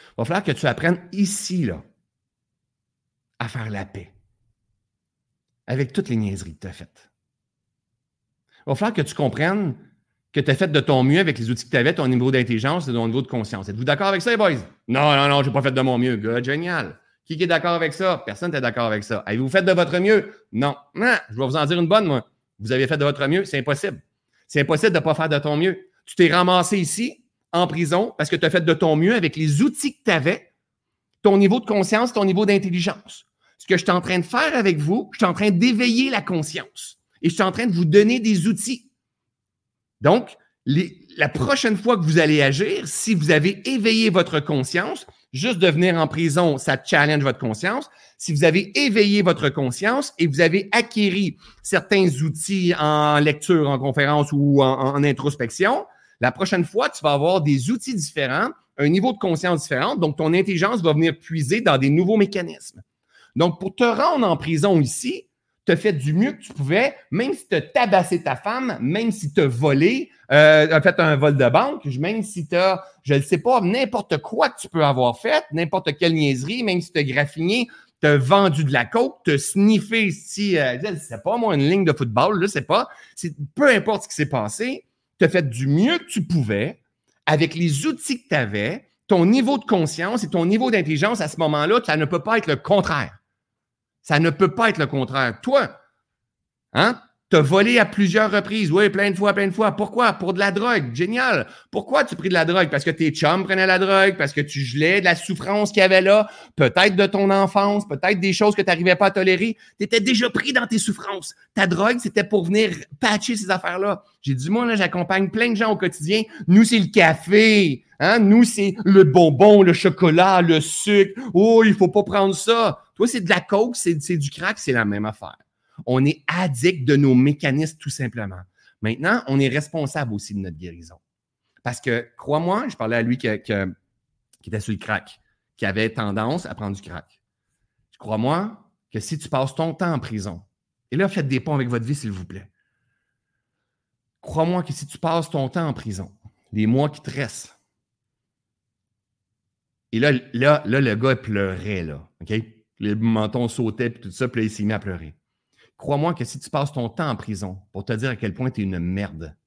Il va falloir que tu apprennes ici, là, à faire la paix avec toutes les niaiseries que tu as faites. Il va falloir que tu comprennes que tu as fait de ton mieux avec les outils que tu avais, ton niveau d'intelligence et ton niveau de conscience. Êtes-vous d'accord avec ça, les boys? Non, non, non, je n'ai pas fait de mon mieux. Génial. Qui est d'accord avec ça? Personne n'est d'accord avec ça. Avez-vous fait de votre mieux? Non. non. Je vais vous en dire une bonne, moi. Vous avez fait de votre mieux? C'est impossible. C'est impossible de ne pas faire de ton mieux. Tu t'es ramassé ici, en prison, parce que tu as fait de ton mieux avec les outils que tu avais, ton niveau de conscience, ton niveau d'intelligence. Ce que je suis en train de faire avec vous, je suis en train d'éveiller la conscience et je suis en train de vous donner des outils. Donc, la prochaine fois que vous allez agir, si vous avez éveillé votre conscience, juste de venir en prison, ça challenge votre conscience. Si vous avez éveillé votre conscience et vous avez acquis certains outils en lecture, en conférence ou en, introspection, la prochaine fois, tu vas avoir des outils différents, un niveau de conscience différent. Donc, ton intelligence va venir puiser dans des nouveaux mécanismes. Donc, pour te rendre en prison ici, fait du mieux que tu pouvais, même si tu as tabassé ta femme, même si tu as volé, euh, fait un vol de banque, même si tu as, je ne sais pas, n'importe quoi tu peux avoir fait, n'importe quelle niaiserie, même si tu as graffiné, tu as vendu de la coke, tu as sniffé si, euh, c'est pas moi, une ligne de football, là, c'est pas, peu importe ce qui s'est passé, tu as fait du mieux que tu pouvais avec les outils que tu avais, ton niveau de conscience et ton niveau d'intelligence à ce moment-là, ça ne peut pas être le contraire. Ça ne peut pas être le contraire. Toi, hein? Tu as volé à plusieurs reprises. Oui, plein de fois, plein de fois. Pourquoi? Pour de la drogue. Génial. Pourquoi tu pris de la drogue? Parce que tes chums prenaient la drogue, parce que tu gelais de la souffrance qu'il y avait là, peut-être de ton enfance, peut-être des choses que tu n'arrivais pas à tolérer. Tu étais déjà pris dans tes souffrances. Ta drogue, c'était pour venir patcher ces affaires-là. J'ai dit, moi, là, j'accompagne plein de gens au quotidien. Nous, c'est le café. Hein? Nous, c'est le bonbon, le chocolat, le sucre. Oh, il faut pas prendre ça. C'est de la coke, c'est du crack, c'est la même affaire. On est addict de nos mécanismes tout simplement. Maintenant, on est responsable aussi de notre guérison. Parce que, crois-moi, je parlais à lui qui, était sur le crack, qui avait tendance à prendre du crack. Crois-moi que si tu passes ton temps en prison, et là, faites des ponts avec votre vie, s'il vous plaît. Crois-moi que si tu passes ton temps en prison, les mois qui te restent, et là, là, là le gars pleurait, là, OK? Les mentons sautaient, puis tout ça, puis là, il s'est mis à pleurer. Crois-moi que si tu passes ton temps en prison pour te dire à quel point tu es une merde,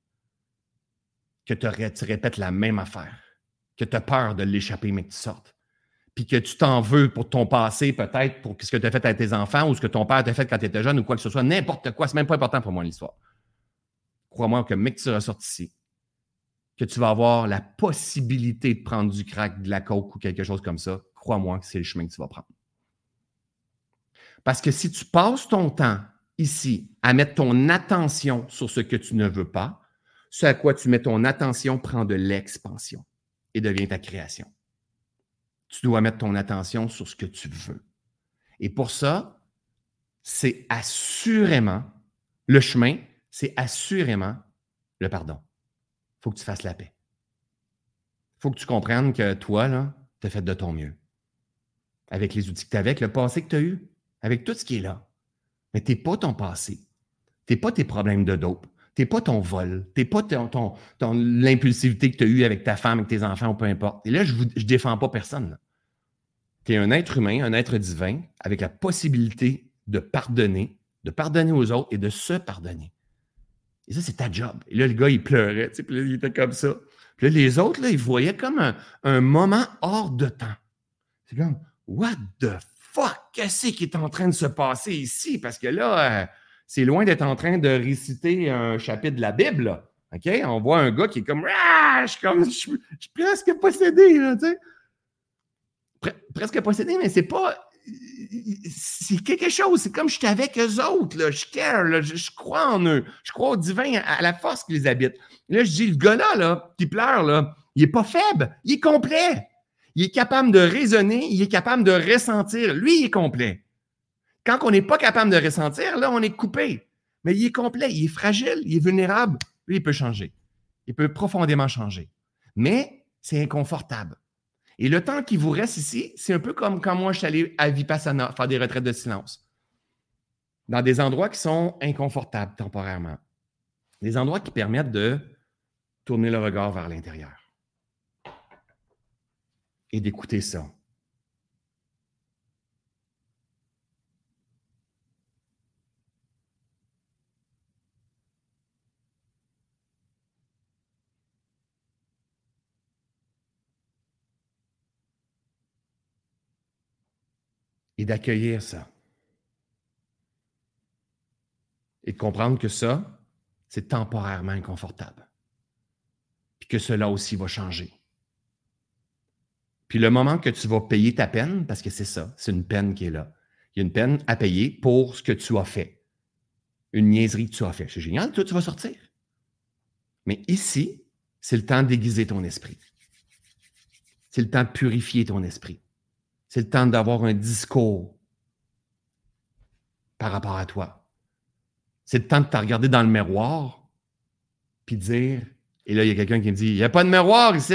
que tu répètes la même affaire, que tu as peur de l'échapper, mais que tu sortes, puis que tu t'en veux pour ton passé, peut-être pour ce que tu as fait à tes enfants ou ce que ton père t'a fait quand tu étais jeune ou quoi que ce soit, n'importe quoi, c'est même pas important pour moi l'histoire. Crois-moi que, mec, tu ressortes ici, que tu vas avoir la possibilité de prendre du crack, de la coke ou quelque chose comme ça, crois-moi que c'est le chemin que tu vas prendre. Parce que si tu passes ton temps ici à mettre ton attention sur ce que tu ne veux pas, ce à quoi tu mets ton attention prend de l'expansion et devient ta création. Tu dois mettre ton attention sur ce que tu veux. Et pour ça, c'est assurément le chemin, c'est assurément le pardon. Il faut que tu fasses la paix. Il faut que tu comprennes que toi, tu as fait de ton mieux. Avec les outils que tu as, avec le passé que tu as eu, avec tout ce qui est là. Mais tu n'es pas ton passé. Tu n'es pas tes problèmes de dope. Tu n'es pas ton vol. Tu n'es pas ton, l'impulsivité que tu as eue avec ta femme, avec tes enfants ou peu importe. Et là, je ne défends pas personne. Tu es un être humain, un être divin, avec la possibilité de pardonner, de pardonner aux autres et de se pardonner. Et ça, c'est ta job. Et là, le gars, il pleurait, puis là, il était comme ça. Puis là, les autres, là, ils voyaient comme un, un moment hors de temps. C'est comme, what the fuck, qu'est-ce qui est en train de se passer ici? Parce que là, euh, c'est loin d'être en train de réciter un chapitre de la Bible. OK? On voit un gars qui est comme, ah, je suis presque possédé, là, tu sais. presque possédé, mais c'est pas. C'est quelque chose. C'est comme je suis avec eux autres, là. Je care, Je, crois en eux. Je crois au divin, à, la force qui les habite. là, je dis, le gars-là, là, qui pleure, là, il n'est pas faible, il est complet. Il est capable de raisonner, il est capable de ressentir. Lui, il est complet. Quand on n'est pas capable de ressentir, là, on est coupé. Mais il est complet, il est fragile, il est vulnérable. Lui, il peut changer. Il peut profondément changer. Mais c'est inconfortable. Et le temps qui vous reste ici, c'est un peu comme quand moi je suis allé à Vipassana faire des retraites de silence. Dans des endroits qui sont inconfortables temporairement. Des endroits qui permettent de tourner le regard vers l'intérieur et d'écouter ça. Et d'accueillir ça. Et de comprendre que ça, c'est temporairement inconfortable. Puis que cela aussi va changer. Puis le moment que tu vas payer ta peine, parce que c'est ça, c'est une peine qui est là. Il y a une peine à payer pour ce que tu as fait. Une niaiserie que tu as fait. C'est génial, toi, tu vas sortir. Mais ici, c'est le temps d'aiguiser ton esprit. C'est le temps de purifier ton esprit. C'est le temps d'avoir un discours par rapport à toi. C'est le temps de te regarder dans le miroir puis dire, et là, il y a quelqu'un qui me dit, il n'y a pas de miroir ici.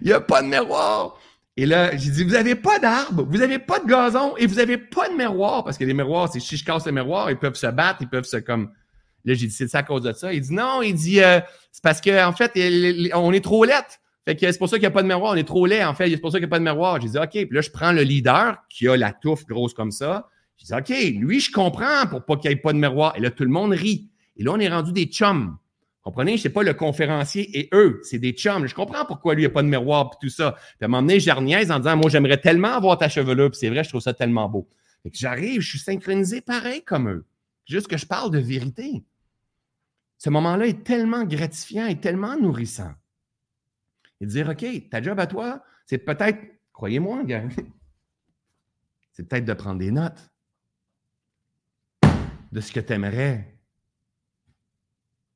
Il n'y a pas de miroir. Et là, j'ai dit, vous n'avez pas d'arbre, vous n'avez pas de gazon et vous n'avez pas de miroir. Parce que les miroirs, c'est si je casse le miroir, ils peuvent se battre, ils peuvent se comme. Là, j'ai dit, c'est ça à cause de ça. Il dit, non, il dit, euh, c'est parce qu'en en fait, on est trop laid. Fait que c'est pour ça qu'il n'y a pas de miroir. On est trop laid, en fait. C'est pour ça qu'il n'y a pas de miroir. J'ai dit, OK. Puis là, je prends le leader qui a la touffe grosse comme ça. J'ai dit, OK, lui, je comprends pour pas qu'il n'y ait pas de miroir. Et là, tout le monde rit. Et là, on est rendu des chums. Comprenez? Sais pas le conférencier et eux, c'est des chums. Je comprends pourquoi lui, il n'y a pas de miroir et tout ça. Puis à un moment en disant, moi, j'aimerais tellement avoir ta chevelure. Puis c'est vrai, je trouve ça tellement beau. J'arrive, je suis synchronisé pareil comme eux. Juste que je parle de vérité. Ce moment-là est tellement gratifiant et tellement nourrissant. Et dire, OK, ta job à toi, c'est peut-être, croyez-moi, gars, c'est peut-être de prendre des notes de ce que tu aimerais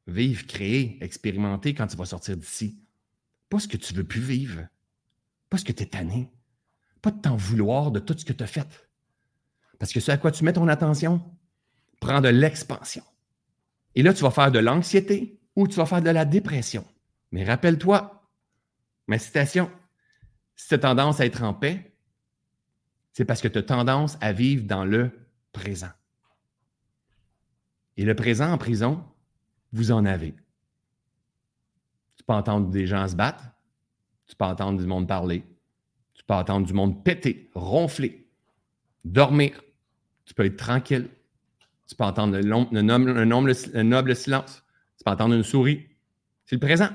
vivre, créer, expérimenter quand tu vas sortir d'ici. Pas ce que tu veux plus vivre. Pas ce que tu es tanné. Pas de t'en vouloir de tout ce que tu as fait. Parce que ce à quoi tu mets ton attention prend de l'expansion. Et là, tu vas faire de l'anxiété ou tu vas faire de la dépression. Mais rappelle-toi, ma citation, si tu as tendance à être en paix, c'est parce que tu as tendance à vivre dans le présent. Et le présent en prison, vous en avez. Tu peux entendre des gens se battre, tu peux entendre du monde parler, tu peux entendre du monde péter, ronfler, dormir, tu peux être tranquille, tu peux entendre le, noble, silence, tu peux entendre une souris. C'est le présent.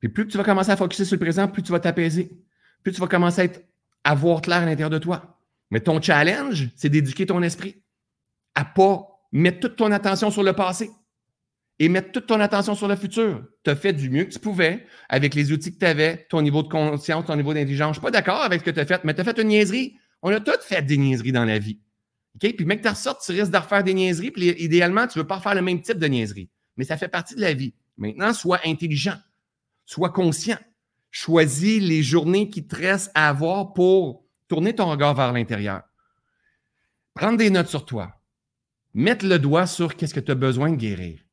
Puis plus tu vas commencer à focuser sur le présent, plus tu vas t'apaiser, plus tu vas commencer à, être, à voir clair à l'intérieur de toi. Mais ton challenge, c'est d'éduquer ton esprit à pas mettre toute ton attention sur le passé et mettre toute ton attention sur le futur. Tu as fait du mieux que tu pouvais avec les outils que tu avais, ton niveau de conscience, ton niveau d'intelligence. Je suis pas d'accord avec ce que tu as fait, mais tu as fait une niaiserie. On a tous fait des niaiseries dans la vie. OK? Puis, mec, tu ressortes, tu risques de refaire des niaiseries, puis idéalement, tu ne veux pas refaire le même type de niaiserie. Mais ça fait partie de la vie. Maintenant, sois intelligent, sois conscient. Choisis les journées qui te restent à avoir pour tourner ton regard vers l'intérieur. Prendre des notes sur toi. Mettre le doigt sur qu'est-ce que tu as besoin de guérir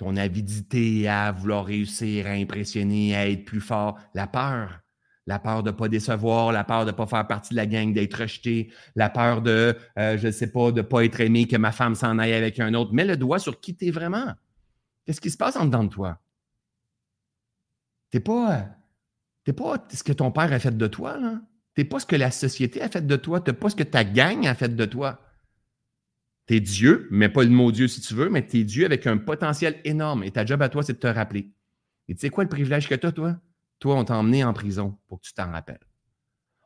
ton avidité à vouloir réussir, à impressionner, à être plus fort, la peur. La peur de ne pas décevoir, la peur de ne pas faire partie de la gang, d'être rejeté, la peur de, euh, je ne sais pas, de ne pas être aimé, que ma femme s'en aille avec un autre. Mets le doigt sur qui tu es vraiment. Qu'est-ce qui se passe en dedans de toi? Tu n'es pas, pas ce que ton père a fait de toi. Tu n'es pas ce que la société a fait de toi. Tu n'es pas ce que ta gang a fait de toi. Tu es Dieu, mais pas le mot Dieu si tu veux, mais tu es Dieu avec un potentiel énorme. Et ta job à toi, c'est de te rappeler. Et tu sais quoi le privilège que tu toi? Toi, on t'a emmené en prison pour que tu t'en rappelles.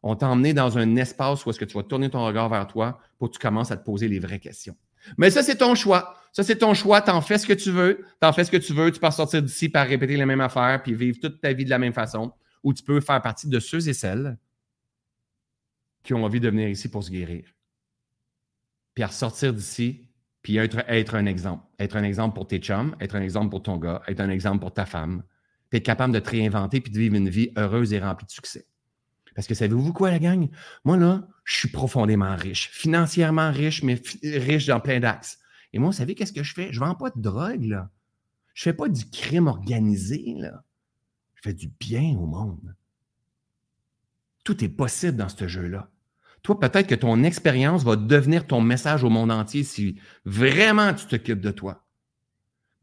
On t'a emmené dans un espace où est-ce que tu vas tourner ton regard vers toi pour que tu commences à te poser les vraies questions. Mais ça, c'est ton choix. Ça, c'est ton choix. T'en fais ce que tu veux. T'en fais ce que tu veux. Tu peux sortir d'ici par répéter les mêmes affaires puis vivre toute ta vie de la même façon. Ou tu peux faire partie de ceux et celles qui ont envie de venir ici pour se guérir puis à ressortir d'ici, puis être, être, un exemple. Être un exemple pour tes chums, être un exemple pour ton gars, être un exemple pour ta femme, puis être capable de te réinventer puis de vivre une vie heureuse et remplie de succès. Parce que savez-vous quoi, la gang? Moi, là, je suis profondément riche, financièrement riche, mais riche dans plein d'axes. Et moi, vous savez qu'est-ce que je fais? Je ne vends pas de drogue, là. Je ne fais pas du crime organisé, là. Je fais du bien au monde. Tout est possible dans ce jeu-là toi, peut-être que ton expérience va devenir ton message au monde entier si vraiment tu t'occupes de toi.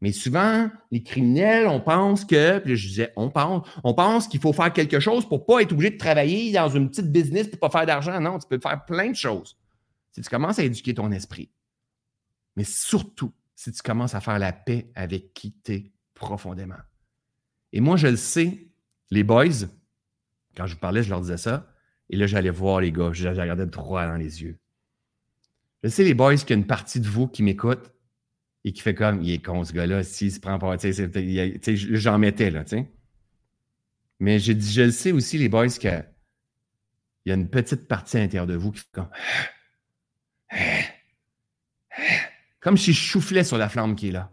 Mais souvent, les criminels, on pense que, puis je disais, on pense, on pense qu'il faut faire quelque chose pour pas être obligé de travailler dans une petite business pour pas faire d'argent. Non, tu peux faire plein de choses. Si tu commences à éduquer ton esprit. Mais surtout, si tu commences à faire la paix avec qui tu es profondément. Et moi, je le sais, les boys, quand je vous parlais, je leur disais ça, et là, j'allais voir les gars, je regardais droit dans les yeux. Je sais, les boys, qu'il y a une partie de vous qui m'écoute, et qui fait comme, il est con ce gars-là, s'il se prend pas, tu j'en mettais là, tu sais. Mais je, je le sais aussi, les boys, qu'il y a une petite partie à l'intérieur de vous qui fait comme, comme si je soufflais sur la flamme qui est là.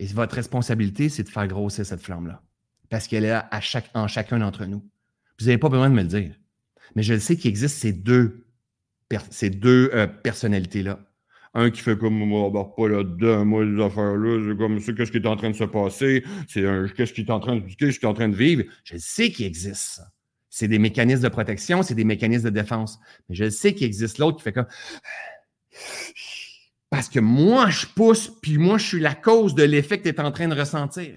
Et votre responsabilité, c'est de faire grossir cette flamme-là. Parce qu'elle est là à chaque, en chacun d'entre nous. Vous n'avez pas besoin de me le dire. Mais je le sais qu'il existe ces deux, euh, personnalités-là. Un qui fait comme moi, bah, pas là-dedans, moi, les affaires-là, c'est comme ça, qu'est-ce qui est en train de se passer, c'est qu'est-ce qui est en train de qu'est-ce qui est en train de vivre. Je sais qu'il existe ça. C'est des mécanismes de protection, c'est des mécanismes de défense. Mais je sais qu'il existe l'autre qui fait comme parce que moi, je pousse, puis moi, je suis la cause de l'effet que tu es en train de ressentir.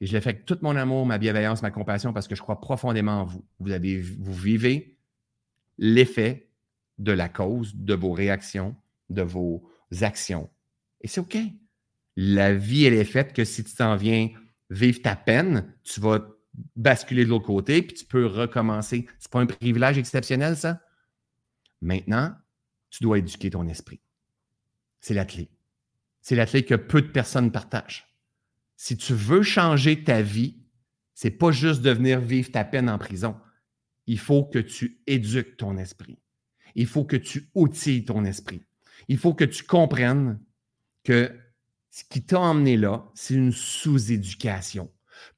Et je l'ai fait avec tout mon amour, ma bienveillance, ma compassion, parce que je crois profondément en vous. Vous, avez, vous vivez l'effet de la cause, de vos réactions, de vos actions. Et c'est OK. La vie, elle est faite que si tu t'en viens vivre ta peine, tu vas basculer de l'autre côté, puis tu peux recommencer. C'est pas un privilège exceptionnel, ça? Maintenant, tu dois éduquer ton esprit. C'est la clé. C'est la clé que peu de personnes partagent. Si tu veux changer ta vie, c'est pas juste de venir vivre ta peine en prison. Il faut que tu éduques ton esprit. Il faut que tu outilles ton esprit. Il faut que tu comprennes que ce qui t'a emmené là, c'est une sous-éducation.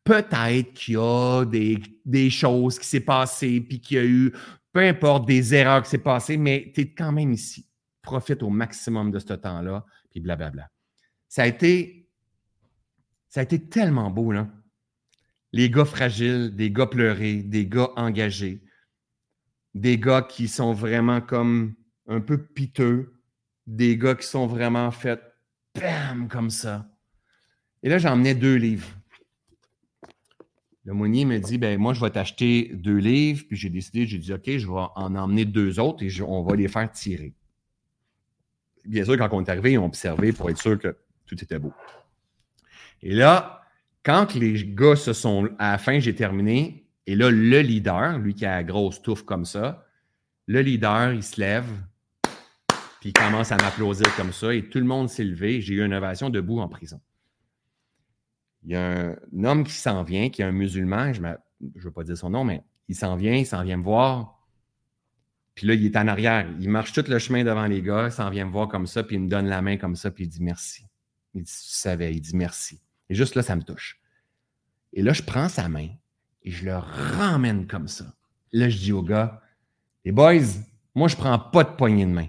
Peut-être qu'il y a des, choses qui s'est passées, puis qu'il y a eu, peu importe, des erreurs qui s'est passées, mais tu es quand même ici profite au maximum de ce temps-là, puis blablabla. Ça a été, ça a été tellement beau, là. Les gars fragiles, des gars pleurés, des gars engagés, des gars qui sont vraiment comme un peu piteux, des gars qui sont vraiment faits, bam, comme ça. Et là, j'emmenais deux livres. Le mounier me dit, ben moi, je vais t'acheter deux livres, puis j'ai décidé, j'ai dit, OK, je vais en emmener deux autres et on va les faire tirer bien sûr, quand on est arrivé, ils ont observé pour être sûr que tout était beau. Et là, quand les gars se sont. À la fin, j'ai terminé. Et là, le leader, lui qui a la grosse touffe comme ça, le leader, il se lève, puis il commence à m'applaudir comme ça. Et tout le monde s'est levé. J'ai eu une ovation debout en prison. Il y a un, homme qui s'en vient, qui est un musulman, je ne veux pas dire son nom, mais il s'en vient, il s'en vient me voir. Puis là, il est en arrière. Il marche tout le chemin devant les gars, il s'en vient me voir comme ça, puis il me donne la main comme ça, puis il dit merci. Il dit, tu savais, il dit merci. Et juste là, ça me touche. Et là, je prends sa main et je le ramène comme ça. Là, je dis au gars, les boys, moi, je ne prends pas de poignée de main.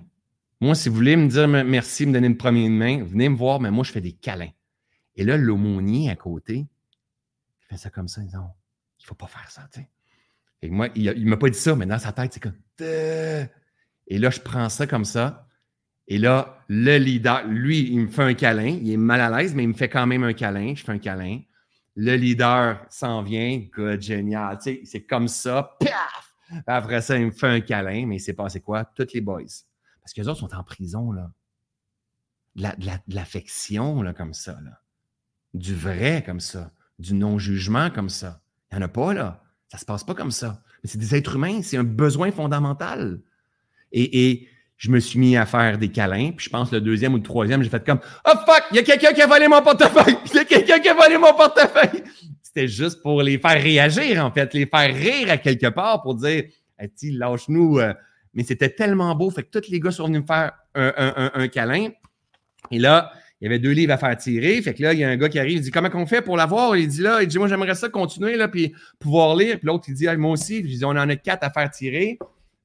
Moi, si vous voulez me dire merci, me donner une de main, venez me voir, mais moi, je fais des câlins. Et là, l'aumônier à côté, il fait ça comme ça, il dit il ne faut pas faire ça. Et moi, il ne m'a pas dit ça, mais dans sa tête, c'est comme. Et là, je prends ça comme ça. Et là, le leader, lui, il me fait un câlin. Il est mal à l'aise, mais il me fait quand même un câlin. Je fais un câlin. Le leader s'en vient. Good, génial. Tu sais, c'est comme ça. Paf! Après ça, il me fait un câlin. Mais c'est passé quoi? Toutes les boys. Parce que les autres sont en prison, là. De l'affection, là, comme ça, là. Du vrai, comme ça. Du non-jugement, comme ça. Il n'y en a pas, là. Ça ne se passe pas comme ça. C'est des êtres humains, c'est un besoin fondamental. Et, je me suis mis à faire des câlins, puis je pense le deuxième ou le troisième, j'ai fait comme Oh fuck, il y a quelqu'un qui a volé mon portefeuille! Il y a quelqu'un qui a volé mon portefeuille! C'était juste pour les faire réagir, en fait, les faire rire à quelque part pour dire hey, lâche-nous. Euh. Mais c'était tellement beau, fait que tous les gars sont venus me faire un, un câlin. Et là, il y avait deux livres à faire tirer. Fait que là, il y a un gars qui arrive, il dit Comment qu'on fait pour l'avoir? Il dit là, il dit Moi, j'aimerais ça continuer, là, puis pouvoir lire. Puis l'autre, il dit Moi aussi. je dis On en a quatre à faire tirer.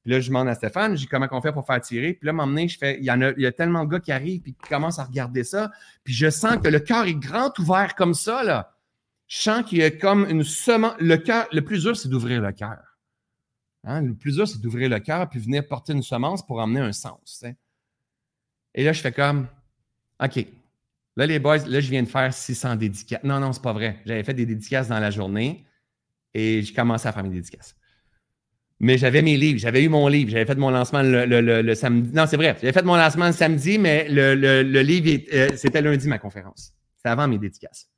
Là, je demande à Stéphane, dis comment on fait pour faire tirer? Puis là, m'emmener, je fais, il y a, il y a tellement de gars qui arrivent puis qui commencent à regarder ça. Puis je sens que le cœur est grand ouvert comme ça, là. Je sens qu'il y a comme une semence. Le cœur, le plus dur, c'est d'ouvrir le cœur. Hein? Le plus dur, c'est d'ouvrir le cœur puis venir porter une semence pour emmener un sens. Et là, je fais comme OK, Là, les boys, là, je viens de faire 600 dédicaces. Non, non, c'est pas vrai. J'avais fait des dédicaces dans la journée et j'ai commencé à faire mes dédicaces. Mais j'avais mes livres, j'avais eu mon livre, j'avais fait mon lancement le, samedi. Non, c'est vrai, j'avais fait mon lancement le samedi, mais le, livre, euh, c'était lundi ma conférence. C'était avant mes dédicaces.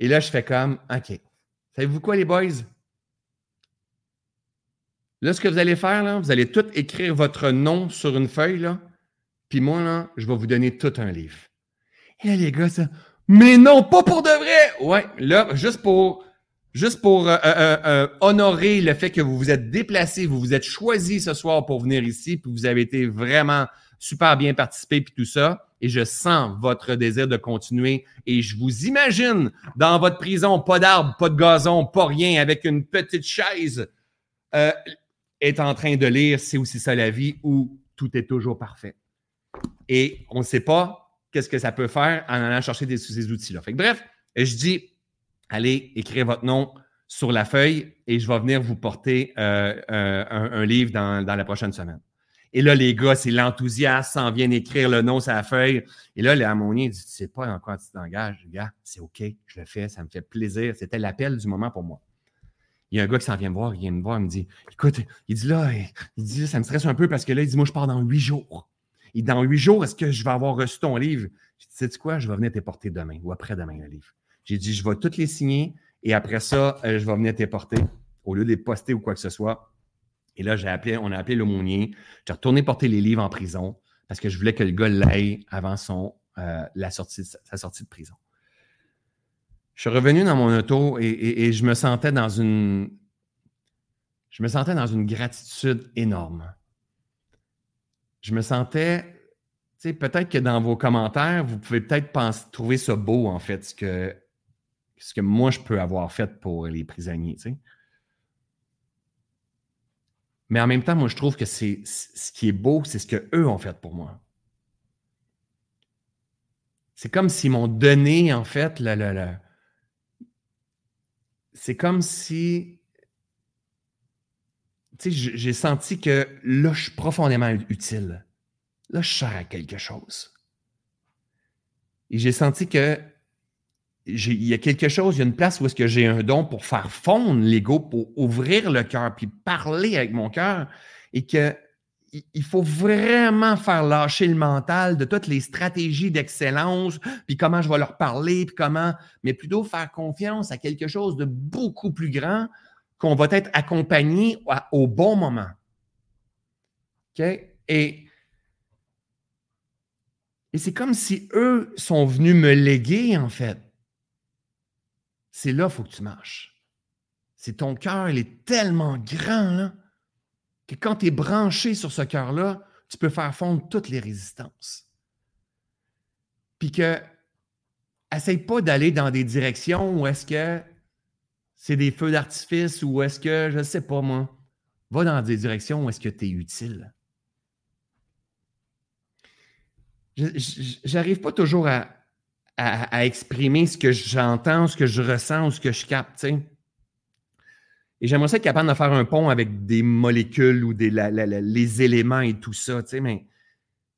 Et là, je fais comme, OK. Savez-vous quoi, les boys? Là, ce que vous allez faire, là, vous allez tout écrire votre nom sur une feuille, là, Puis moi, là, je vais vous donner tout un livre. Et là, les gars, ça, mais non, pas pour de vrai! Ouais, là, juste pour, juste pour euh, euh, euh, honorer le fait que vous vous êtes déplacé, vous vous êtes choisi ce soir pour venir ici, puis vous avez été vraiment super bien participé, puis tout ça. Et je sens votre désir de continuer. Et je vous imagine dans votre prison, pas d'arbre, pas de gazon, pas rien, avec une petite chaise, est en train de lire C'est aussi ça la vie, où tout est toujours parfait. Et on ne sait pas qu'est-ce que ça peut faire en allant chercher des, ces outils-là. bref, je dis, allez écrire votre nom sur la feuille et je vais venir vous porter euh, un, livre dans, la prochaine semaine. Et là, les gars, c'est l'enthousiasme, s'en viennent écrire le nom sur la feuille. Et là, l'harmonie dit, tu sais pas en quoi tu t'engages, gars, c'est OK, je le fais, ça me fait plaisir. C'était l'appel du moment pour moi. Il y a un gars qui s'en vient me voir, il vient me voir, il me dit, écoute, il dit là, il dit, ça me stresse un peu parce que là, il dit, moi, je pars dans huit jours. Et dans huit jours, est-ce que je vais avoir reçu ton livre? J'ai dit, sais-tu quoi? Je vais venir t'éporter demain ou après-demain le livre. J'ai dit, je vais toutes les signer et après ça, euh, je vais venir t'éporter au lieu de les poster ou quoi que ce soit. Et là, j'ai appelé, on a appelé l'aumônier. J'ai retourné porter les livres en prison parce que je voulais que le gars l'aille avant son, euh, la sortie, sa sortie de prison. Je suis revenu dans mon auto et, je me sentais dans une. Je me sentais dans une gratitude énorme je me sentais, tu sais, peut-être que dans vos commentaires, vous pouvez peut-être trouver ça beau, en fait, ce que, ce que moi, je peux avoir fait pour les prisonniers, tu sais. Mais en même temps, moi, je trouve que c'est ce qui est beau, c'est ce qu'eux ont fait pour moi. C'est comme s'ils m'ont donné, en fait, le, le, c'est comme si j'ai senti que là, je suis profondément utile. Là, je sers à quelque chose. Et j'ai senti que il y a quelque chose, il y a une place où est-ce que j'ai un don pour faire fondre l'ego, pour ouvrir le cœur, puis parler avec mon cœur, et que il faut vraiment faire lâcher le mental de toutes les stratégies d'excellence, puis comment je vais leur parler, puis comment, mais plutôt faire confiance à quelque chose de beaucoup plus grand qu'on va être accompagné au bon moment. OK? Et, et c'est comme si eux sont venus me léguer, en fait. C'est là qu'il faut que tu marches. C'est ton cœur, il est tellement grand, que quand tu es branché sur ce cœur-là, tu peux faire fondre toutes les résistances. Puis que, essaye pas d'aller dans des directions où est-ce que c'est des feux d'artifice ou est-ce que, je ne sais pas moi, va dans des directions où est-ce que tu es utile. J'arrive pas toujours à, exprimer ce que j'entends, ce que je ressens ce que je capte. Et j'aimerais être capable de faire un pont avec des molécules ou des, les éléments et tout ça. Mais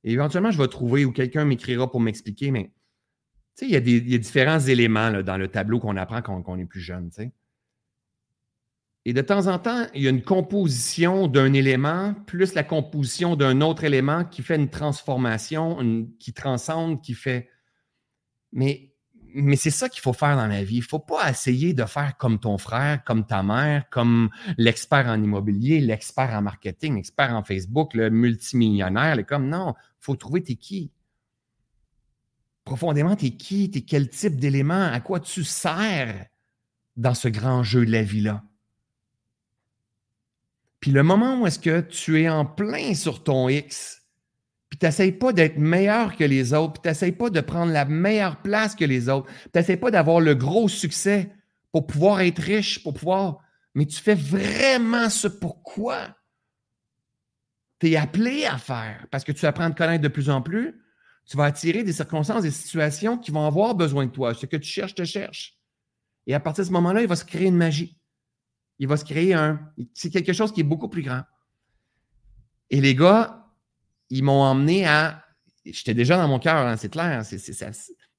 éventuellement, je vais trouver ou quelqu'un m'écrira pour m'expliquer. Mais il y a différents éléments dans le tableau qu'on apprend quand, on est plus jeune. Et de temps en temps, il y a une composition d'un élément plus la composition d'un autre élément qui fait une transformation, qui transcende, qui fait. Mais, mais c'est ça qu'il faut faire dans la vie. Il ne faut pas essayer de faire comme ton frère, comme ta mère, comme l'expert en immobilier, l'expert en marketing, l'expert en Facebook, le multimillionnaire. comme non, il faut trouver tes qui. Profondément, t'es qui? T'es quel type d'élément? À quoi tu sers dans ce grand jeu de la vie-là? Puis le moment où est-ce que tu es en plein sur ton X, puis tu n'essayes pas d'être meilleur que les autres, puis tu n'essayes pas de prendre la meilleure place que les autres, tu n'essayes pas d'avoir le gros succès pour pouvoir être riche, pour pouvoir... Mais tu fais vraiment ce pourquoi tu es appelé à faire, parce que tu apprends à connaître de plus en plus, tu vas attirer des circonstances, des situations qui vont avoir besoin de toi. Ce que tu cherches, te cherche. Et à partir de ce moment-là, il va se créer une magie il va se créer un. C'est quelque chose qui est beaucoup plus grand. Et les gars, ils m'ont emmené à. J'étais déjà dans mon cœur, hein, c'est clair.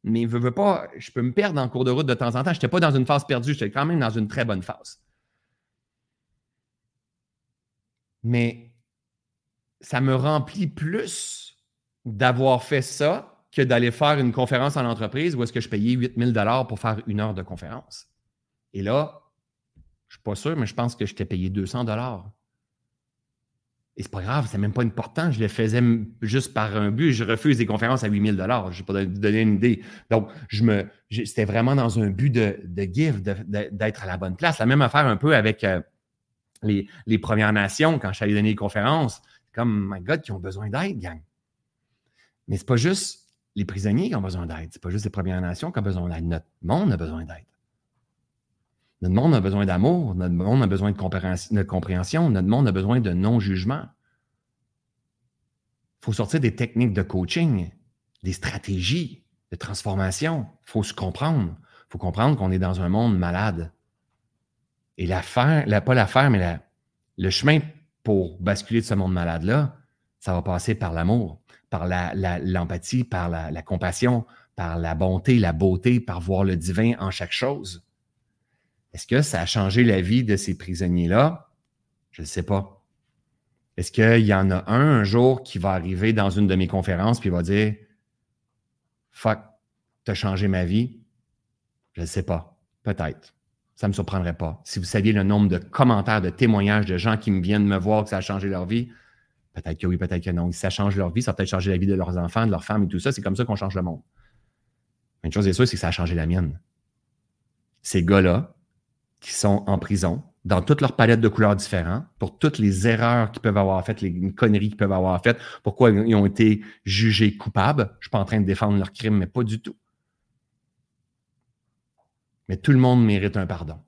mais veux pas, je peux me perdre en cours de route de temps en temps. Je n'étais pas dans une phase perdue, j'étais quand même dans une très bonne phase. Mais ça me remplit plus d'avoir fait ça que d'aller faire une conférence en entreprise où est-ce que je payais 8000 dollars pour faire une heure de conférence. Et là, je ne suis pas sûr, mais je pense que je t'ai payé 200 dollars. Et c'est pas grave, c'est même pas important. Je le faisais juste par un but. Je refuse des conférences à 8000 dollars. Je vais pas donner une idée. Donc, je me, c'était vraiment dans un but de, de give, d'être à la bonne place. La même affaire un peu avec euh, les, les, Premières Nations quand allé donner des conférences. Comme, my God, qui ont besoin d'aide, gang. Mais c'est pas juste les prisonniers qui ont besoin d'aide. C'est pas juste les Premières Nations qui ont besoin d'aide. Notre monde a besoin d'aide. Notre monde a besoin d'amour, notre monde a besoin de compréhension, notre monde a besoin de non-jugement. Il faut sortir des techniques de coaching, des stratégies de transformation. Il faut se comprendre. Il faut comprendre qu'on est dans un monde malade. Et l'affaire, la, pas l'affaire, mais le chemin pour basculer de ce monde malade-là, ça va passer par l'amour, par l'empathie, par la compassion, par la bonté, la beauté, par voir le divin en chaque chose. Est-ce que ça a changé la vie de ces prisonniers-là? Je ne sais pas. Est-ce qu'il y en a un un jour qui va arriver dans une de mes conférences puis va dire Fuck, tu as changé ma vie? Je ne sais pas. Peut-être. Ça ne me surprendrait pas. Si vous saviez le nombre de commentaires, de témoignages de gens qui me viennent me voir que ça a changé leur vie, peut-être que oui, peut-être que non. Si ça change leur vie, ça va peut-être changer la vie de leurs enfants, de leurs femmes et tout ça. C'est comme ça qu'on change le monde. Mais une chose est sûre, c'est que ça a changé la mienne. Ces gars-là, qui sont en prison dans toute leur palette de couleurs différentes, pour toutes les erreurs qu'ils peuvent avoir faites, les conneries qu'ils peuvent avoir faites, pourquoi ils ont été jugés coupables. Je ne suis pas en train de défendre leurs crimes, mais pas du tout. Mais tout le monde mérite un pardon.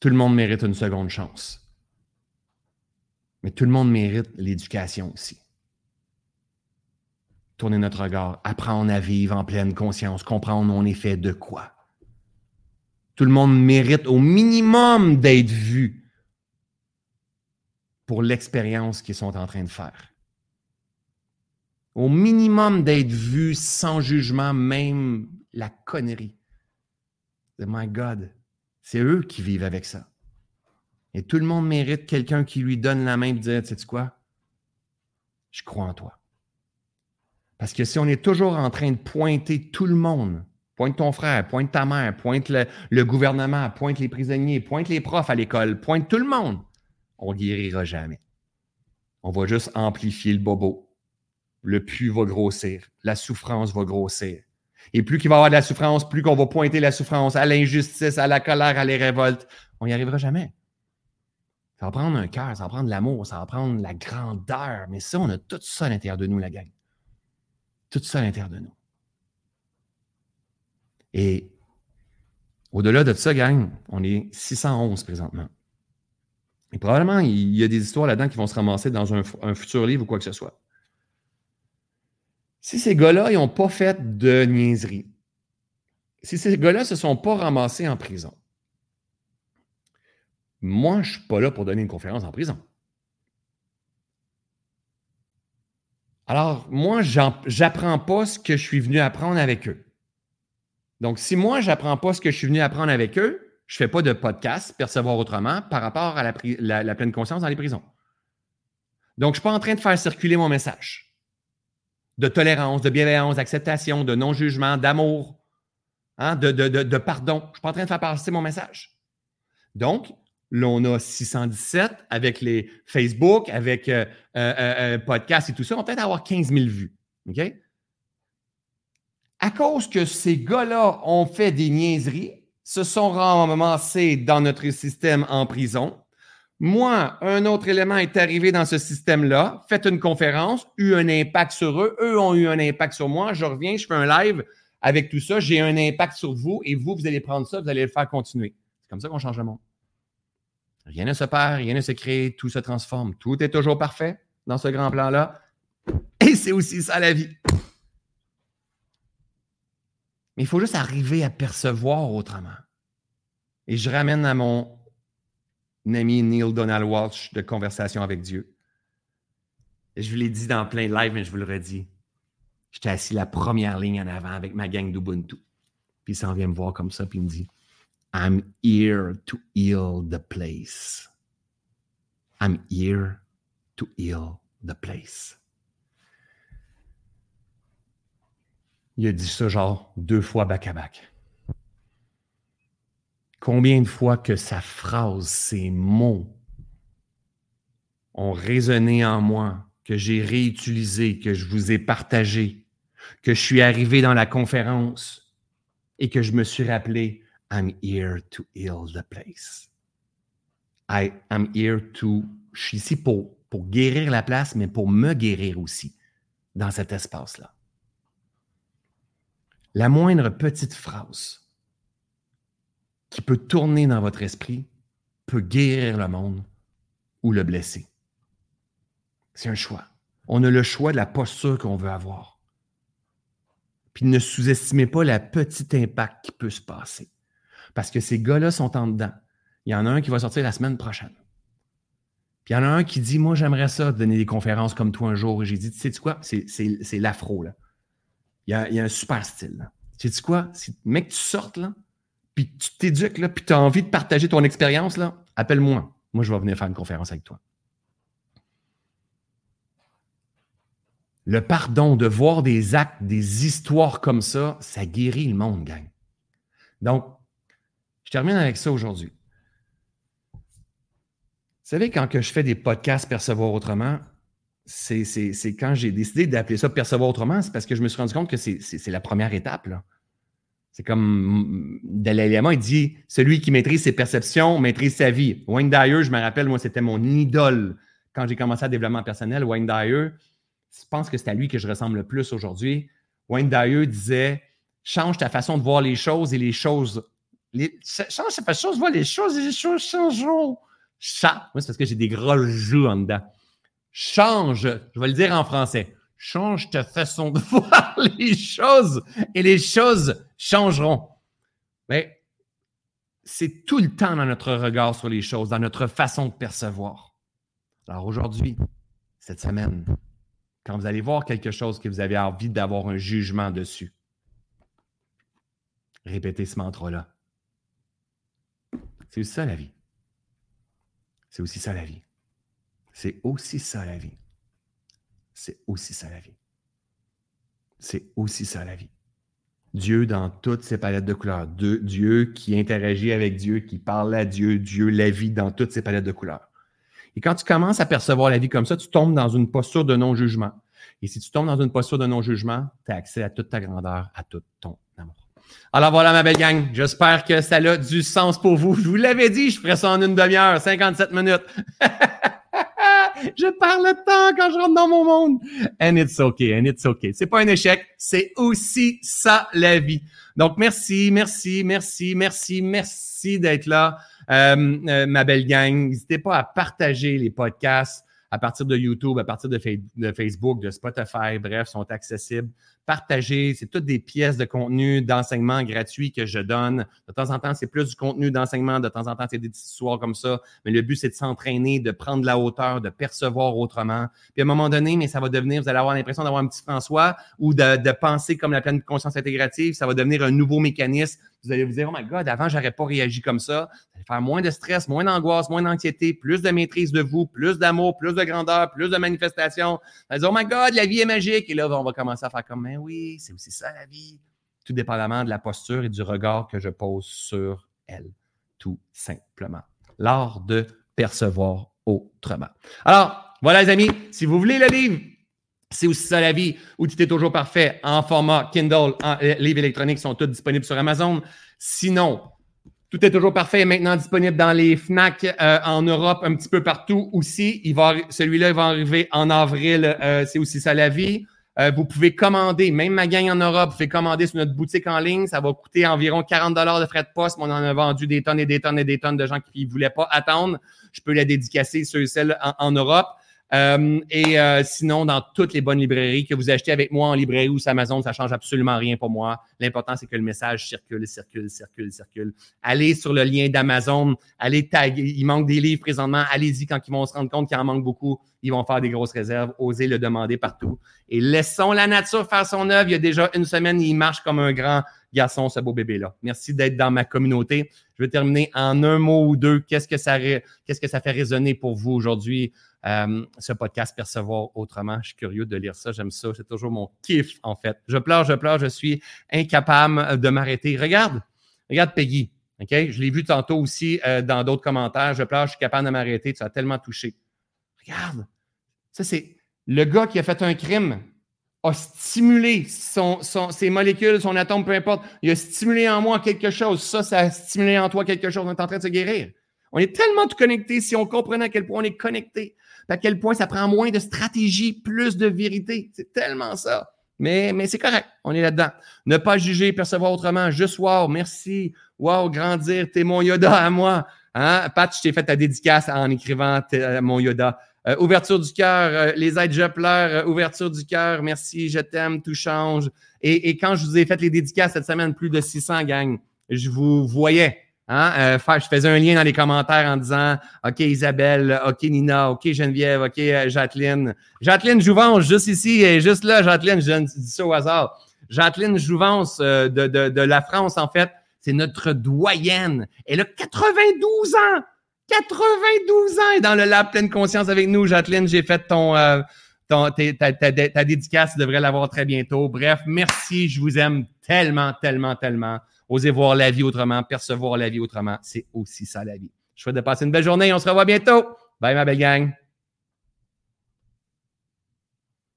Tout le monde mérite une seconde chance. Mais tout le monde mérite l'éducation aussi. Tourner notre regard, apprendre à vivre en pleine conscience, comprendre on est fait de quoi. Tout le monde mérite au minimum d'être vu pour l'expérience qu'ils sont en train de faire. Au minimum d'être vu sans jugement, même la connerie. My God, c'est eux qui vivent avec ça. Et tout le monde mérite quelqu'un qui lui donne la main et dire, sais quoi? Je crois en toi. Parce que si on est toujours en train de pointer tout le monde Pointe ton frère, pointe ta mère, pointe le, gouvernement, pointe les prisonniers, pointe les profs à l'école, pointe tout le monde. On guérira jamais. On va juste amplifier le bobo. Le pu va grossir. La souffrance va grossir. Et plus qu'il va y avoir de la souffrance, plus qu'on va pointer la souffrance à l'injustice, à la colère, à les révoltes, on n'y arrivera jamais. Ça va prendre un cœur, ça va prendre l'amour, ça va prendre la grandeur. Mais ça, on a tout ça à l'intérieur de nous, la gang. Tout ça à l'intérieur de nous. Et au-delà de ça, gang, on est 611 présentement. Et probablement, il y a des histoires là-dedans qui vont se ramasser dans un, futur livre ou quoi que ce soit. Si ces gars-là, ils n'ont pas fait de niaiserie, si ces gars-là ne se sont pas ramassés en prison, moi, je ne suis pas là pour donner une conférence en prison. Alors, moi, j'apprends pas ce que je suis venu apprendre avec eux. Donc, si moi, je n'apprends pas ce que je suis venu apprendre avec eux, je ne fais pas de podcast, percevoir autrement, par rapport à la, pleine conscience dans les prisons. Donc, je ne suis pas en train de faire circuler mon message de tolérance, de bienveillance, d'acceptation, de non-jugement, d'amour, hein, de, pardon. Je ne suis pas en train de faire passer mon message. Donc, là, on a 617 avec les Facebook, avec euh, euh, euh, podcast et tout ça. On va peut-être avoir 15 000 vues. OK? À cause que ces gars-là ont fait des niaiseries, se sont ramassés dans notre système en prison. Moi, un autre élément est arrivé dans ce système-là, fait une conférence, eu un impact sur eux, eux ont eu un impact sur moi, je reviens, je fais un live avec tout ça, j'ai un impact sur vous et vous, vous allez prendre ça, vous allez le faire continuer. C'est comme ça qu'on change le monde. Rien ne se perd, rien ne se crée, tout se transforme. Tout est toujours parfait dans ce grand plan-là. Et c'est aussi ça la vie. Mais il faut juste arriver à percevoir autrement. Et je ramène à mon ami Neil Donald Walsh de Conversation avec Dieu. Je vous l'ai dit dans plein de lives, mais je vous le redis. J'étais assis la première ligne en avant avec ma gang d'Ubuntu. Puis il s'en vient me voir comme ça, puis il me dit I'm here to heal the place. I'm here to heal the place. Il a dit ça genre deux fois back-à-back. Combien de fois que sa phrase, ses mots, ont résonné en moi, que j'ai réutilisé, que je vous ai partagé, que je suis arrivé dans la conférence et que je me suis rappelé, I'm here to heal the place. I am here to, je suis ici pour, pour guérir la place, mais pour me guérir aussi dans cet espace-là. La moindre petite phrase qui peut tourner dans votre esprit peut guérir le monde ou le blesser. C'est un choix. On a le choix de la posture qu'on veut avoir. Puis ne sous-estimez pas le petit impact qui peut se passer. Parce que ces gars-là sont en dedans. Il y en a un qui va sortir la semaine prochaine. Puis il y en a un qui dit Moi, j'aimerais ça donner des conférences comme toi un jour. J'ai dit Tu sais quoi? C'est l'afro, là. Il y, a, y, a, un super style. Tu sais quoi? Mec, tu sortes, là, puis tu t'éduques, là, puis tu as envie de partager ton expérience, là, appelle-moi. Moi, je vais venir faire une conférence avec toi. Le pardon, de voir des actes, des histoires comme ça, ça guérit le monde, gang. Donc, je termine avec ça aujourd'hui. Vous savez, quand que je fais des podcasts Percevoir autrement, c'est quand j'ai décidé d'appeler ça Percevoir autrement, c'est parce que je me suis rendu compte que c'est la première étape. C'est comme Dalai Lama, il dit Celui qui maîtrise ses perceptions maîtrise sa vie. Wayne Dyer, je me rappelle, moi, c'était mon idole quand j'ai commencé à développement personnel. Wayne Dyer, je pense que c'est à lui que je ressemble le plus aujourd'hui. Wayne Dyer disait change ta façon de voir les choses et les choses. change ta façon de voir les choses et les choses changeront. Chat. Moi, c'est parce que j'ai des gros joues en dedans. Change, je vais le dire en français. Change ta façon de voir les choses et les choses changeront. Mais c'est tout le temps dans notre regard sur les choses, dans notre façon de percevoir. Alors aujourd'hui, cette semaine, quand vous allez voir quelque chose que vous avez envie d'avoir un jugement dessus, répétez ce mantra-là. C'est aussi ça la vie. C'est aussi ça la vie. C'est aussi ça la vie. C'est aussi ça la vie. C'est aussi ça la vie. Dieu dans toutes ses palettes de couleurs. Dieu qui interagit avec Dieu, qui parle à Dieu, Dieu la vie dans toutes ses palettes de couleurs. Et quand tu commences à percevoir la vie comme ça, tu tombes dans une posture de non-jugement. Et si tu tombes dans une posture de non-jugement, tu as accès à toute ta grandeur, à tout ton amour. Alors voilà, ma belle gang. J'espère que ça a du sens pour vous. Je vous l'avais dit, je ferai ça en une demi-heure, 57 minutes. je parle le temps quand je rentre dans mon monde. And it's okay, and it's okay. C'est pas un échec, c'est aussi ça la vie. Donc merci, merci, merci, merci, merci d'être là. Euh, euh, ma belle gang, n'hésitez pas à partager les podcasts à partir de YouTube, à partir de, Facebook, de Spotify, bref, sont accessibles. Partagez, c'est toutes des pièces de contenu, d'enseignement gratuit que je donne. De temps en temps, c'est plus du contenu d'enseignement, de temps en temps, c'est des histoires comme ça. Mais le but, c'est de s'entraîner, de prendre la hauteur, de percevoir autrement. Puis à un moment donné, mais ça va devenir, vous allez avoir l'impression d'avoir un petit François ou de, de penser comme la pleine conscience intégrative. Ça va devenir un nouveau mécanisme vous allez vous dire, oh my God, avant, j'aurais pas réagi comme ça. Vous allez faire moins de stress, moins d'angoisse, moins d'anxiété, plus de maîtrise de vous, plus d'amour, plus de grandeur, plus de manifestation. Vous allez dire, oh my God, la vie est magique. Et là, on va commencer à faire comme, mais oui, c'est aussi ça la vie. Tout dépendamment de la posture et du regard que je pose sur elle, tout simplement. L'art de percevoir autrement. Alors, voilà les amis, si vous voulez le livre, c'est aussi ça la vie, où tu es toujours parfait en format Kindle, en livres électroniques sont tous disponibles sur Amazon. Sinon, tout est toujours parfait maintenant disponible dans les FNAC euh, en Europe, un petit peu partout aussi. Il va, celui-là va arriver en avril. Euh, c'est aussi ça la vie. Vous pouvez commander, même ma gang en Europe, vous pouvez commander sur notre boutique en ligne. Ça va coûter environ 40 de frais de poste, on en a vendu des tonnes et des tonnes et des tonnes de gens qui ne voulaient pas attendre. Je peux les dédicacer, ceux et celles en Europe. Euh, et euh, sinon, dans toutes les bonnes librairies que vous achetez avec moi en librairie ou sur Amazon, ça change absolument rien pour moi. L'important, c'est que le message circule, circule, circule, circule. Allez sur le lien d'Amazon, allez taguer. Il manque des livres présentement. Allez-y quand ils vont se rendre compte qu'il en manque beaucoup. Ils vont faire des grosses réserves. Osez le demander partout. Et laissons la nature faire son œuvre. Il y a déjà une semaine, il marche comme un grand garçon, ce beau bébé-là. Merci d'être dans ma communauté. Je vais terminer en un mot ou deux. Qu'est-ce que ça, fait résonner pour vous aujourd'hui, euh, ce podcast Percevoir autrement? Je suis curieux de lire ça. J'aime ça. C'est toujours mon kiff, en fait. Je pleure, je pleure. Je suis incapable de m'arrêter. Regarde, regarde Peggy. Je l'ai vu tantôt aussi euh, dans d'autres commentaires. Je pleure, je suis capable de m'arrêter. Tu as tellement touché. Regarde, ça c'est le gars qui a fait un crime a stimulé son, ses molécules, son atome, peu importe. Il a stimulé en moi quelque chose. Ça, ça a stimulé en toi quelque chose. On est en train de se guérir. On est tellement tout connecté. Si on comprenait à quel point on est connecté, à quel point ça prend moins de stratégie, plus de vérité. C'est tellement ça. Mais, mais c'est correct. On est là-dedans. Ne pas juger, percevoir autrement. Juste wow, merci. Wow, grandir. T'es mon Yoda à moi. Hein? Pat, je t'ai fait ta dédicace en écrivant mon Yoda. Euh, ouverture du cœur, euh, les aides, je pleure, euh, ouverture du cœur, merci, je t'aime, tout change. Et, quand je vous ai fait les dédicaces cette semaine, plus de 600 gang, je vous voyais. Hein, je faisais un lien dans les commentaires en disant OK Isabelle, OK Nina, OK Geneviève, OK Jacqueline. Jacqueline Jouvence, juste ici et juste là, Jacqueline, je dis ça au hasard. Jacqueline Jouvence de, de, de la France, en fait, c'est notre doyenne. Elle a 92 ans. 92 ans et dans le lab pleine conscience avec nous. Jacqueline, j'ai fait ton, euh, ta, dédicace, tu devrais l'avoir très bientôt. Bref, merci, je vous aime tellement, tellement, tellement. Osez voir la vie autrement, percevoir la vie autrement, c'est aussi ça la vie. Je souhaite de passer une belle journée. On se revoit bientôt. Bye ma belle gang.